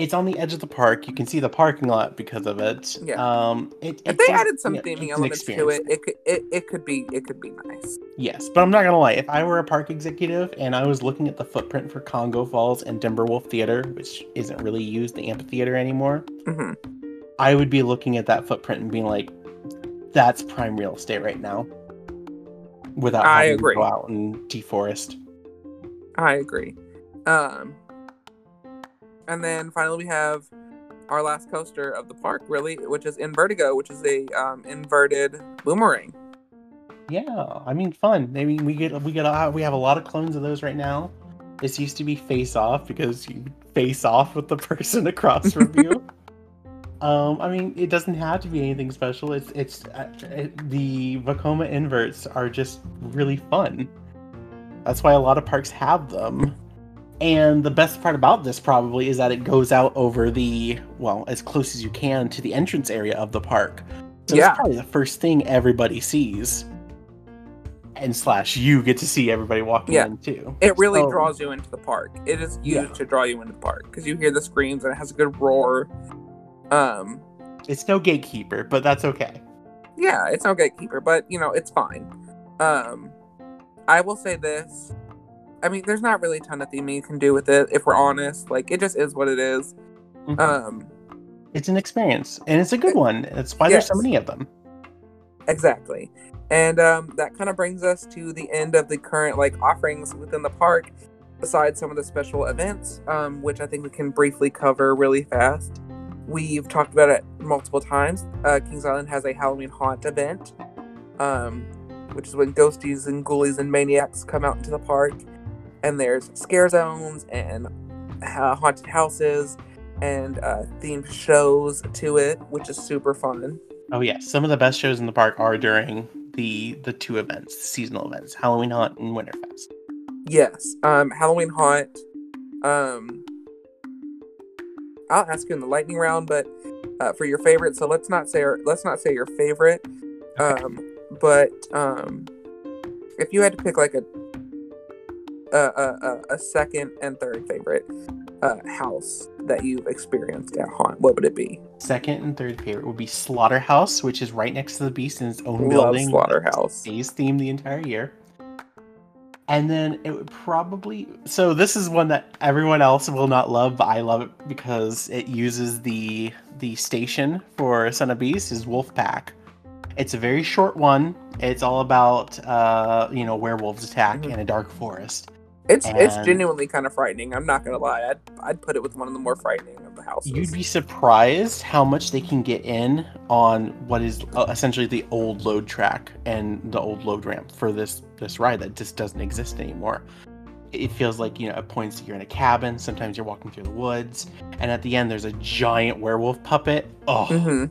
it's on the edge of the park. You can see the parking lot because of it. Yeah. Um it, If they added some theming elements to it, it could it, it could be it could be nice. Yes, but I'm not gonna lie. If I were a park executive and I was looking at the footprint for Congo Falls and Timberwolf Theater, which isn't really used, the amphitheater anymore, hmm I would be looking at that footprint and being like, "That's prime real estate right now." Without I having agree. to go out and deforest. I agree. Um, and then finally we have our last coaster of the park, really, which is Invertigo, which is a um, inverted boomerang. Yeah, I mean, fun. I mean, we get we get a, we have a lot of clones of those right now. This used to be face off because you face off with the person across from you. Um, I mean, it doesn't have to be anything special. It's it's uh, it, the Vekoma inverts are just really fun. That's why a lot of parks have them. And the best part about this probably is that it goes out over the well, as close as you can to the entrance area of the park. So Yeah. it's probably the first thing everybody sees. And slash you get to see everybody walking Yeah. in too. It really So- draws you into the park. It is used Yeah. to draw you into the park because you hear the screams and it has a good roar. Um, It's no gatekeeper, but that's okay. yeah, it's no gatekeeper, but you know, it's fine. Um, I will say this. I mean, there's not really a ton of theming you can do with it, if we're honest. Like, it just is what it is. Mhm. Um, it's an experience, and it's a good one. That's why there's so many of them. exactly. And um, that kind of brings us to the end of the current like offerings within the park, besides some of the special events, um, which I think we can briefly cover really fast. We've talked about it multiple times. Uh, Kings Island has a Halloween haunt event, um, which is when ghosties and ghoulies and maniacs come out into the park. And there's scare zones and uh, haunted houses and uh, themed shows to it, which is super fun. Oh yeah, some of the best shows in the park are during the the two events, seasonal events, Halloween Haunt and Winterfest. Yes. Um, Halloween Haunt. Um, I'll ask you in the lightning round, but uh, for your favorite, so let's not say our, let's not say your favorite. Um, but um, if you had to pick like a a, a, second and third favorite uh, house that you've experienced at Haunt, what would it be? Second and third favorite would be Slaughterhouse, which is right next to the Beast in its own Love building. Slaughterhouse. Stays themed the entire year. And then it would probably so this is one that everyone else will not love, but I love it because it uses the the station for Son of Beast is Wolfpack. It's a very short one. It's all about uh, you know, werewolves attack Mhm. in a dark forest. It's it's genuinely kind of frightening. I'm not gonna lie. I'd I'd put it with one of the more frightening of the houses. You'd be surprised how much they can get in on what is uh, essentially the old load track and the old load ramp for this this ride that just doesn't exist anymore. It feels like you know at points you're in a cabin. Sometimes you're walking through the woods, and at the end there's a giant werewolf puppet. Oh, hmm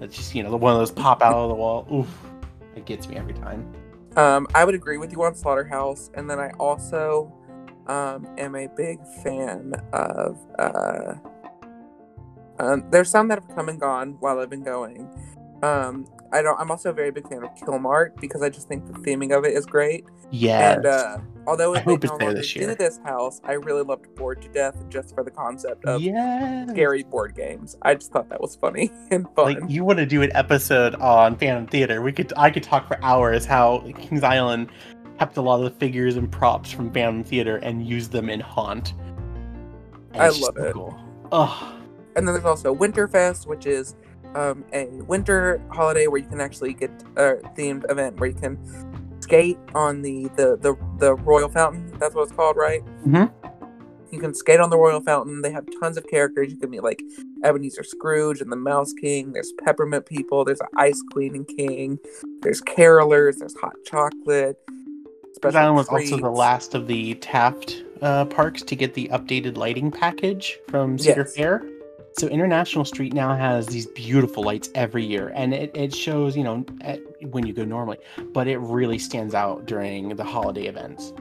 it's just you know one of those pop out of the wall. Oof, it gets me every time. Um, I would agree with you on Slaughterhouse, and then I also um, am a big fan of. Uh, um, there's some that have come and gone while I've been going. Um, I don't. I'm also a very big fan of Killmart because I just think the theming of it is great. Yes. And uh, although I hope it's there this do year. this house, I really loved Bored to Death just for the concept of yes. scary board games. I just thought that was funny and fun. Like you want to do an episode on Phantom Theater? We could. I could talk for hours how Kings Island kept a lot of the figures and props from Phantom Theater and used them in Haunt. And I love so it. Cool. Oh, and then there's also Winterfest, which is um, a winter holiday where you can actually get a themed event where you can skate on the the the, the royal fountain. That's what it's called, right? Mhm. You can skate on the royal fountain. They have tons of characters. You can meet like Ebenezer Scrooge and the Mouse King. There's peppermint people. There's an Ice Queen and King. There's carolers. There's hot chocolate. Special Island was also the last of the Taft uh, parks to get the updated lighting package from Cedar Yes. Fair. So International Street now has these beautiful lights every year, and it, it shows you know at, when you go normally, but it really stands out during the holiday events.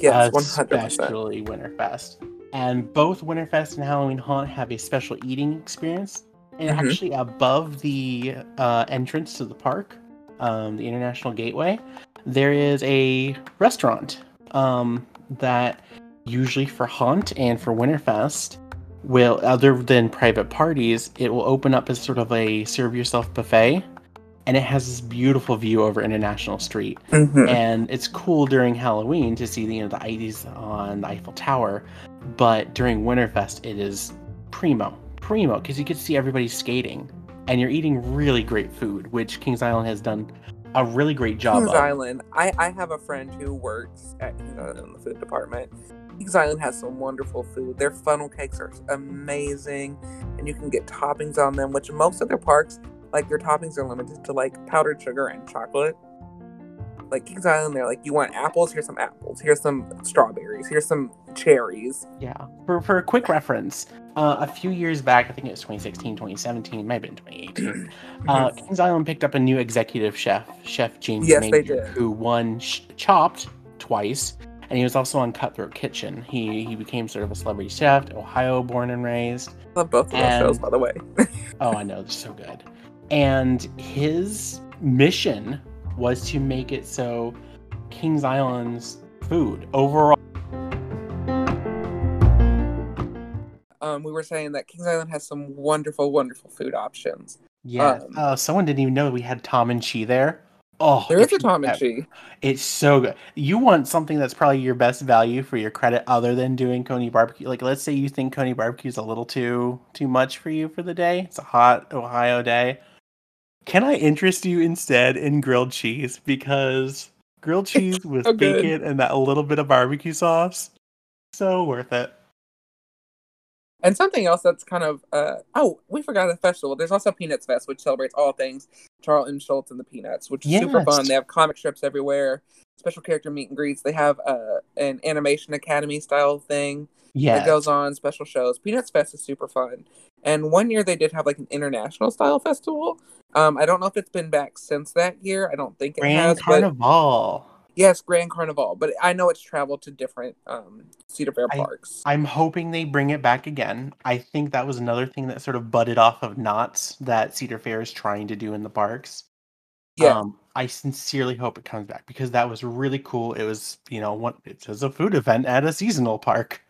Yes, one hundred percent. especially Winterfest. And both Winterfest and Halloween Haunt have a special eating experience. And Mhm. actually, above the uh, entrance to the park, um, the International Gateway, there is a restaurant um, that usually for Haunt and for Winterfest will, other than private parties, it will open up as sort of a serve yourself buffet. And it has this beautiful view over International Street. Mhm. And it's cool during Halloween to see the, you know, the IDs on the Eiffel Tower. But during Winterfest, it is primo, primo, because you get to see everybody skating. And you're eating really great food, which Kings Island has done a really great job of Kings of. Island. I, I have a friend who works at Kings Island in the food department. Kings Island has some wonderful food. Their funnel cakes are amazing, and you can get toppings on them. Which most of their parks, like their toppings, are limited to like powdered sugar and chocolate. Like Kings Island, they're like, you want apples? Here's some apples. Here's some strawberries. Here's some cherries. Yeah. For, for a quick reference, uh, a few years back, I think it was 2016, 2017, might have been 2018, uh, Kings Island picked up a new executive chef, Chef James Yes, they Major, did. who won Chopped twice, and he was also on Cutthroat Kitchen. He he became sort of a celebrity chef, Ohio born and raised. I love both of those shows, by the way. Oh, I know, they're so good. And his mission was to make it so Kings Island's food overall. Um, we were saying that Kings Island has some wonderful, wonderful food options. Yeah. Um, uh, someone didn't even know we had Tom and Chee there. Oh, There if a Tom and Chee. It's so good. You want something that's probably your best value for your credit, other than doing Coney barbecue. Like, let's say you think Coney barbecue is a little too too much for you for the day. It's a hot Ohio day. Can I interest you instead in grilled cheese because grilled cheese with so bacon and that little bit of barbecue sauce, so worth it. And something else that's kind of uh oh, we forgot a festival. There's also Peanuts Fest, which celebrates all things Charles Schulz and the Peanuts, which is super fun. They have comic strips everywhere, special character meet and greets. They have uh an animation academy style thing Yeah, that goes on, special shows. Peanuts Fest is super fun. And one year they did have like an international style festival. Um, I don't know if it's been back since that year. I don't think it Grand has. But Carnival. Yes, Grand Carnival. But I know it's traveled to different um Cedar Fair I- parks. I'm hoping they bring it back again. I think that was another thing that sort of butted off of Knott's that Cedar Fair is trying to do in the parks. Yeah. Um, I sincerely hope it comes back because that was really cool. It was, you know, what it was a food event at a seasonal park.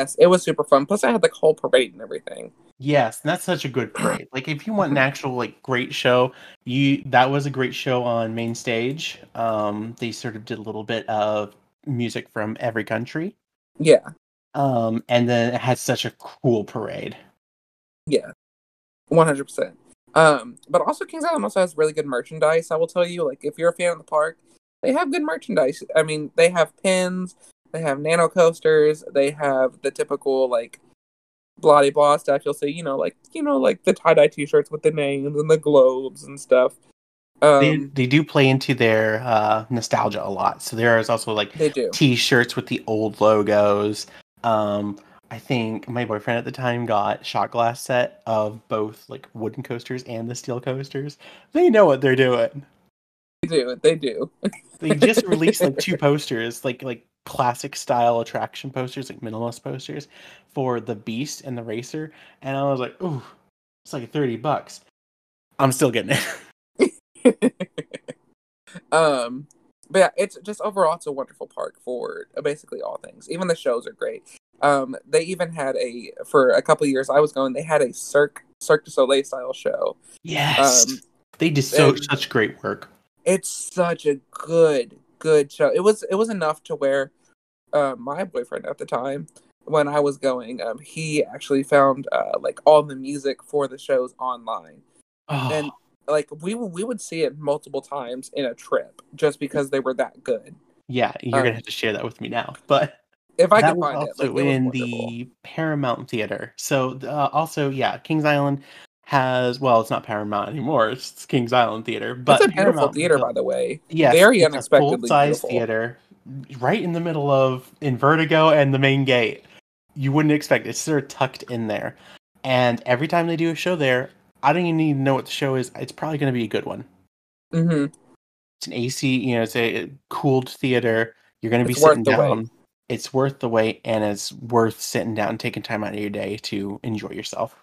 yes, it was super fun. Plus, I had the whole parade and everything. Yes, and that's such a good parade. Like if you want an actual like great show, you that was a great show on main stage. Um, they sort of did a little bit of music from every country. Yeah, Um, and then it had such a cool parade. yeah, one hundred percent. Um, but also Kings Island also has really good merchandise. I will tell you, like if you're a fan of the park, they have good merchandise. I mean, they have pins, they have nano coasters, they have the typical like bloody blah stuff. You'll see, you know, like you know, like the tie dye T-shirts with the names and the globes and stuff. they, Um, they do play into their uh, nostalgia a lot. So there is also like they do. T-shirts with the old logos. Um, I think my boyfriend at the time got shot glass set of both like wooden coasters and the steel coasters. They know what they're doing. They do. They do. They just released like two posters, like like classic style attraction posters, like minimalist posters for the Beast and the Racer, and I was like, ooh, it's like thirty bucks. I'm still getting it. um but yeah it's just overall it's a wonderful park for basically all things even the shows are great um they even had a for a couple years i was going they had a cirque cirque du soleil style show Yes, Um, they did so such great work. it's such a good good show it was it was enough to where uh, my boyfriend at the time when i was going um he actually found uh like all the music for the shows online Oh, and like we we would see it multiple times in a trip just because they were that good yeah, you're um, gonna have to share that with me now, but. if I that can find it, like, it was in the Paramount Theater. So uh, also, yeah, Kings Island has well, it's not Paramount anymore. It's Kings Island Theater, but It's a beautiful Paramount theater, by the way. Yes, very it's unexpectedly a full-size theater, right in the middle of Invertigo and the main gate. You wouldn't expect it. It's sort of tucked in there, and every time they do a show there, I don't even need to know what the show is. It's probably going to be a good one. hmm It's an AC, you know, it's a cooled theater. You're going to be It's sitting wait. down. It's worth the wait, and it's worth sitting down, and taking time out of your day to enjoy yourself.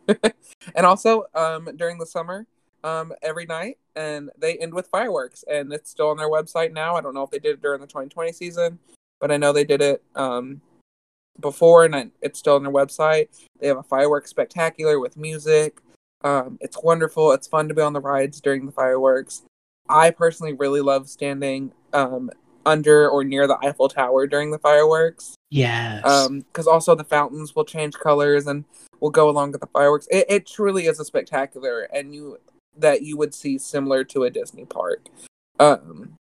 and also, um, during the summer, um, every night, and they end with fireworks, and it's still on their website now. I don't know if they did it during the 2020 season, but I know they did it um, before, and it's still on their website. They have a fireworks spectacular with music. Um, it's wonderful. It's fun to be on the rides during the fireworks. I personally really love standing um, under or near the Eiffel Tower during the fireworks. Yes. Because um, also the fountains will change colors and will go along with the fireworks. It, it truly is a spectacular, and you that you would see similar to a Disney park. Um,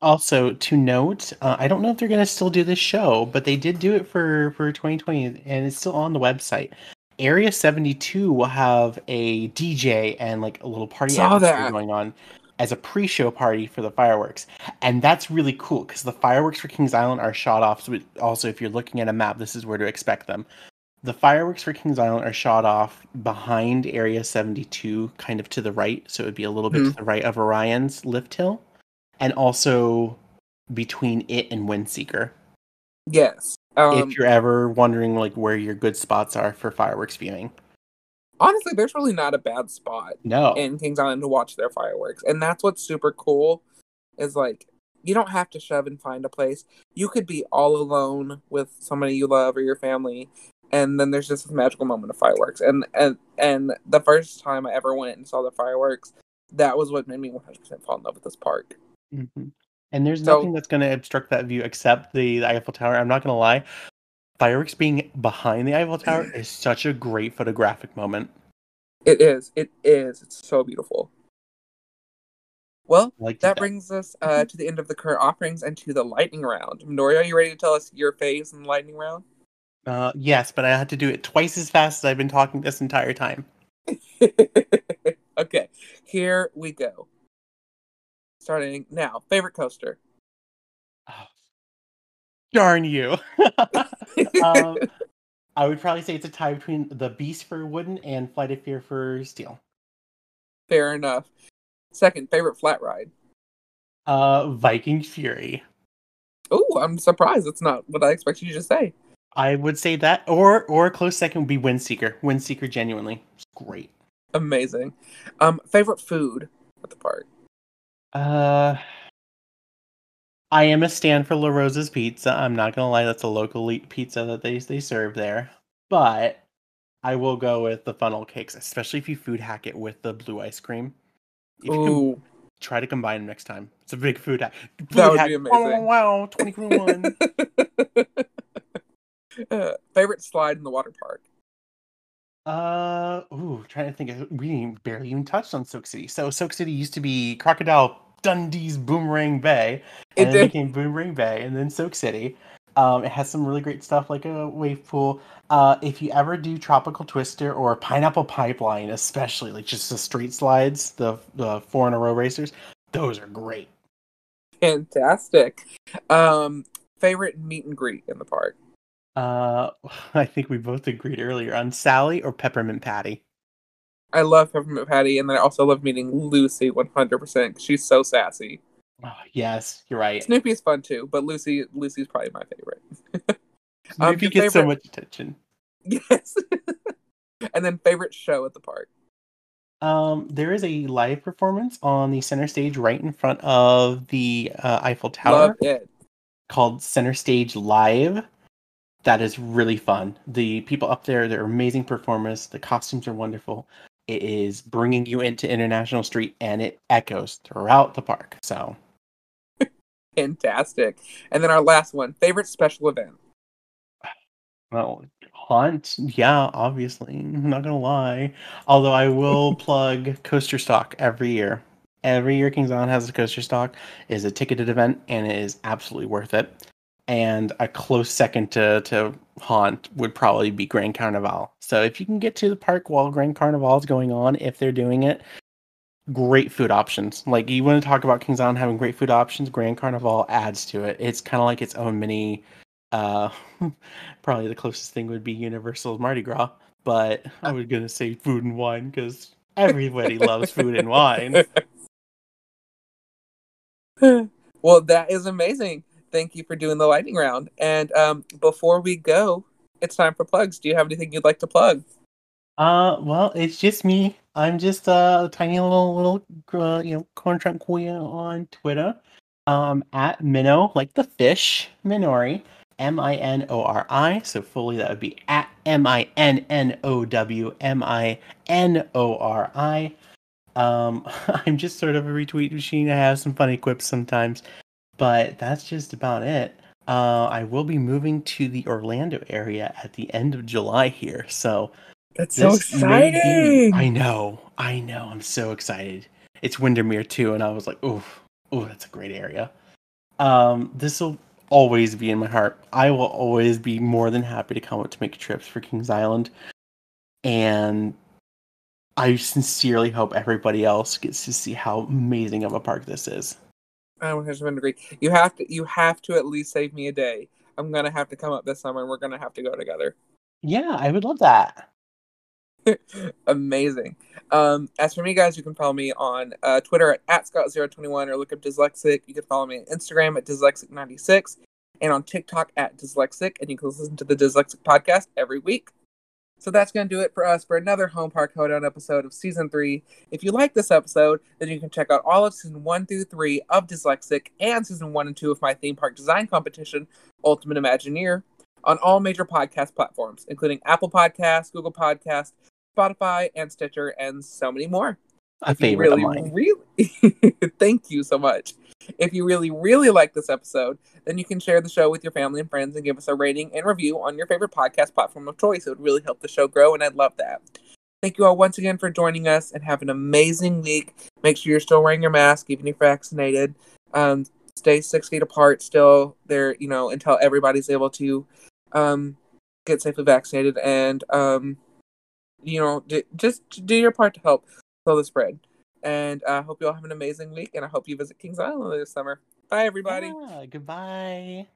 also to note, uh, I don't know if they're going to still do this show, but they did do it for for 2020, and it's still on the website. Area 72 will have a DJ and like a little party atmosphere that. going on as a pre-show party for the fireworks, and that's really cool because the fireworks for Kings Island are shot off. So it, also, if you're looking at a map, this is where to expect them. The fireworks for Kings Island are shot off behind Area 72, kind of to the right, so it would be a little bit Mhm. to the right of Orion's lift hill, and also between it and Windseeker. yes. Um, if you're ever wondering like where your good spots are for fireworks viewing, honestly, there's really not a bad spot no, in Kings Island to watch their fireworks, and that's what's super cool. Is like you don't have to shove and find a place. You could be all alone with somebody you love or your family, and then there's just this magical moment of fireworks. And and and the first time I ever went and saw the fireworks, that was what made me 100% fall in love with this park. Mhm. and there's So- nothing that's going to obstruct that view except the, the Eiffel Tower. I'm not going to lie, fireworks being behind the Eiffel Tower is such a great photographic moment. It is. It is. It's so beautiful. Well, Like that brings us uh, to the end of the current offerings and to the lightning round. Minori, are you ready to tell us your phase in the lightning round? uh, yes, but I had to do it twice as fast as I've been talking this entire time. okay, here we go. Starting now. Favorite coaster. Darn you! um, I would probably say it's a tie between the Beast for wooden and Flight of Fear for steel. Fair enough. Second, favorite flat ride. Uh, Viking Fury. Oh, I'm surprised. That's not what I expected you to say. I would say that, or or a close second would be Windseeker. Windseeker, genuinely, it's great. Amazing. Um, favorite food at the park. Uh, I am a stand for La Rosa's Pizza. I'm not gonna lie, that's a local pizza that they they serve there. But I will go with the funnel cakes, especially if you food hack it with the blue ice cream. If Ooh, try to combine them next time. It's a big food hack. Food That would hack. be amazing. Wow, wow 2021. uh, favorite slide in the water park. Uh, ooh, trying to think. Of, we barely even touched on Soak City. So Soak City used to be Crocodile Dundee's Boomerang Bay, and then did. it became Boomerang Bay, and then Soak City. Um, it has some really great stuff like a wave pool. Uh, if you ever do Tropical Twister or Pineapple Pipeline, especially like just the street slides, the the four in a row racers, those are great. Fantastic. Um, favorite meet and greet in the park. Uh, I think we both agreed earlier on Sally or Peppermint Patty. I love Peppermint Patty, and then I also love meeting Lucy 100% 'cause she's so sassy. Oh, yes, you're right. Snoopy is fun too, but Lucy Lucy's probably my favorite. um, Snoopy your gets so much attention. Yes. and then favorite show at the park. Um, there is a live performance on the center stage right in front of the uh, Eiffel Tower Love it. called Center Stage Live. That is really fun. The people up there, they're amazing performers. The costumes are wonderful. It is bringing you into International Street and it echoes throughout the park. So, Fantastic. And then our last one, favorite special event. well, Haunt, yeah, obviously. I'm not gonna lie. Although I will plug Coaster Stock every year. Every year Kings Island has a coaster stock. It is a ticketed event and it is absolutely worth it. And a close second to, to Haunt would probably be Grand Carnival. So if you can get to the park while Grand Carnival is going on, if they're doing it, great food options. Like you want to talk about Kings Island having great food options, Grand Carnival adds to it. It's kind of like its own mini uh probably the closest thing would be Universal Mardi Gras, but I was gonna say food and wine because everybody loves food and wine. well, that is amazing. Thank you for doing the lightning round. And um, before we go, it's time for plugs. Do you have anything you'd like to plug? Uh, well, it's just me. I'm just a tiny little little uh, you know corn trunk queen on Twitter. Um, at Minnow, like the fish, Minori, M I N O R I. So fully that would be at M I N N O W M I N O R I. Um, I'm just sort of a retweet machine. I have some funny quips sometimes, but that's just about it. Uh, I will be moving to the Orlando area at the end of July here, so That's so may be- exciting. I know, I know. I'm so excited. It's Windermere too, and I was like, "Oh, oh, that's a great area." Um, this will always be in my heart. I will always be more than happy to come up to make trips for Kings Island, and I sincerely hope everybody else gets to see how amazing of a park this is. I 100% agree. You have to you have to at least save me a day. I'm gonna have to come up this summer and we're gonna have to go together. Yeah, I would love that. Amazing. Um, as for me, guys, you can follow me on uh, Twitter at, at Scott021 or look up Dyslexic. You can follow me on Instagram at Dyslexic96 and on TikTok at Dyslexic. And you can listen to the Dyslexic podcast every week. So that's going to do it for us for another Home Park Hoedown episode of Season 3. If you like this episode, then you can check out all of Season 1 through 3 of Dyslexic and Season 1 and 2 of my theme park design competition, Ultimate Imagineer, on all major podcast platforms, including Apple Podcasts, Google Podcasts, Spotify, and Stitcher, and so many more. A If favorite really, of mine. really, thank you so much. If you really, really like this episode, then you can share the show with your family and friends and give us a rating and review on your favorite podcast platform of choice. It would really help the show grow, and I'd love that. Thank you all once again for joining us and have an amazing week. Make sure you're still wearing your mask, even if you're vaccinated. Um, stay six feet apart still there, you know, until everybody's able to um, get safely vaccinated and, um, you know, d- just do your part to help slow the spread. And I hope you all have an amazing week, and I hope you visit Kings Island this summer. Bye, everybody. Yeah, goodbye.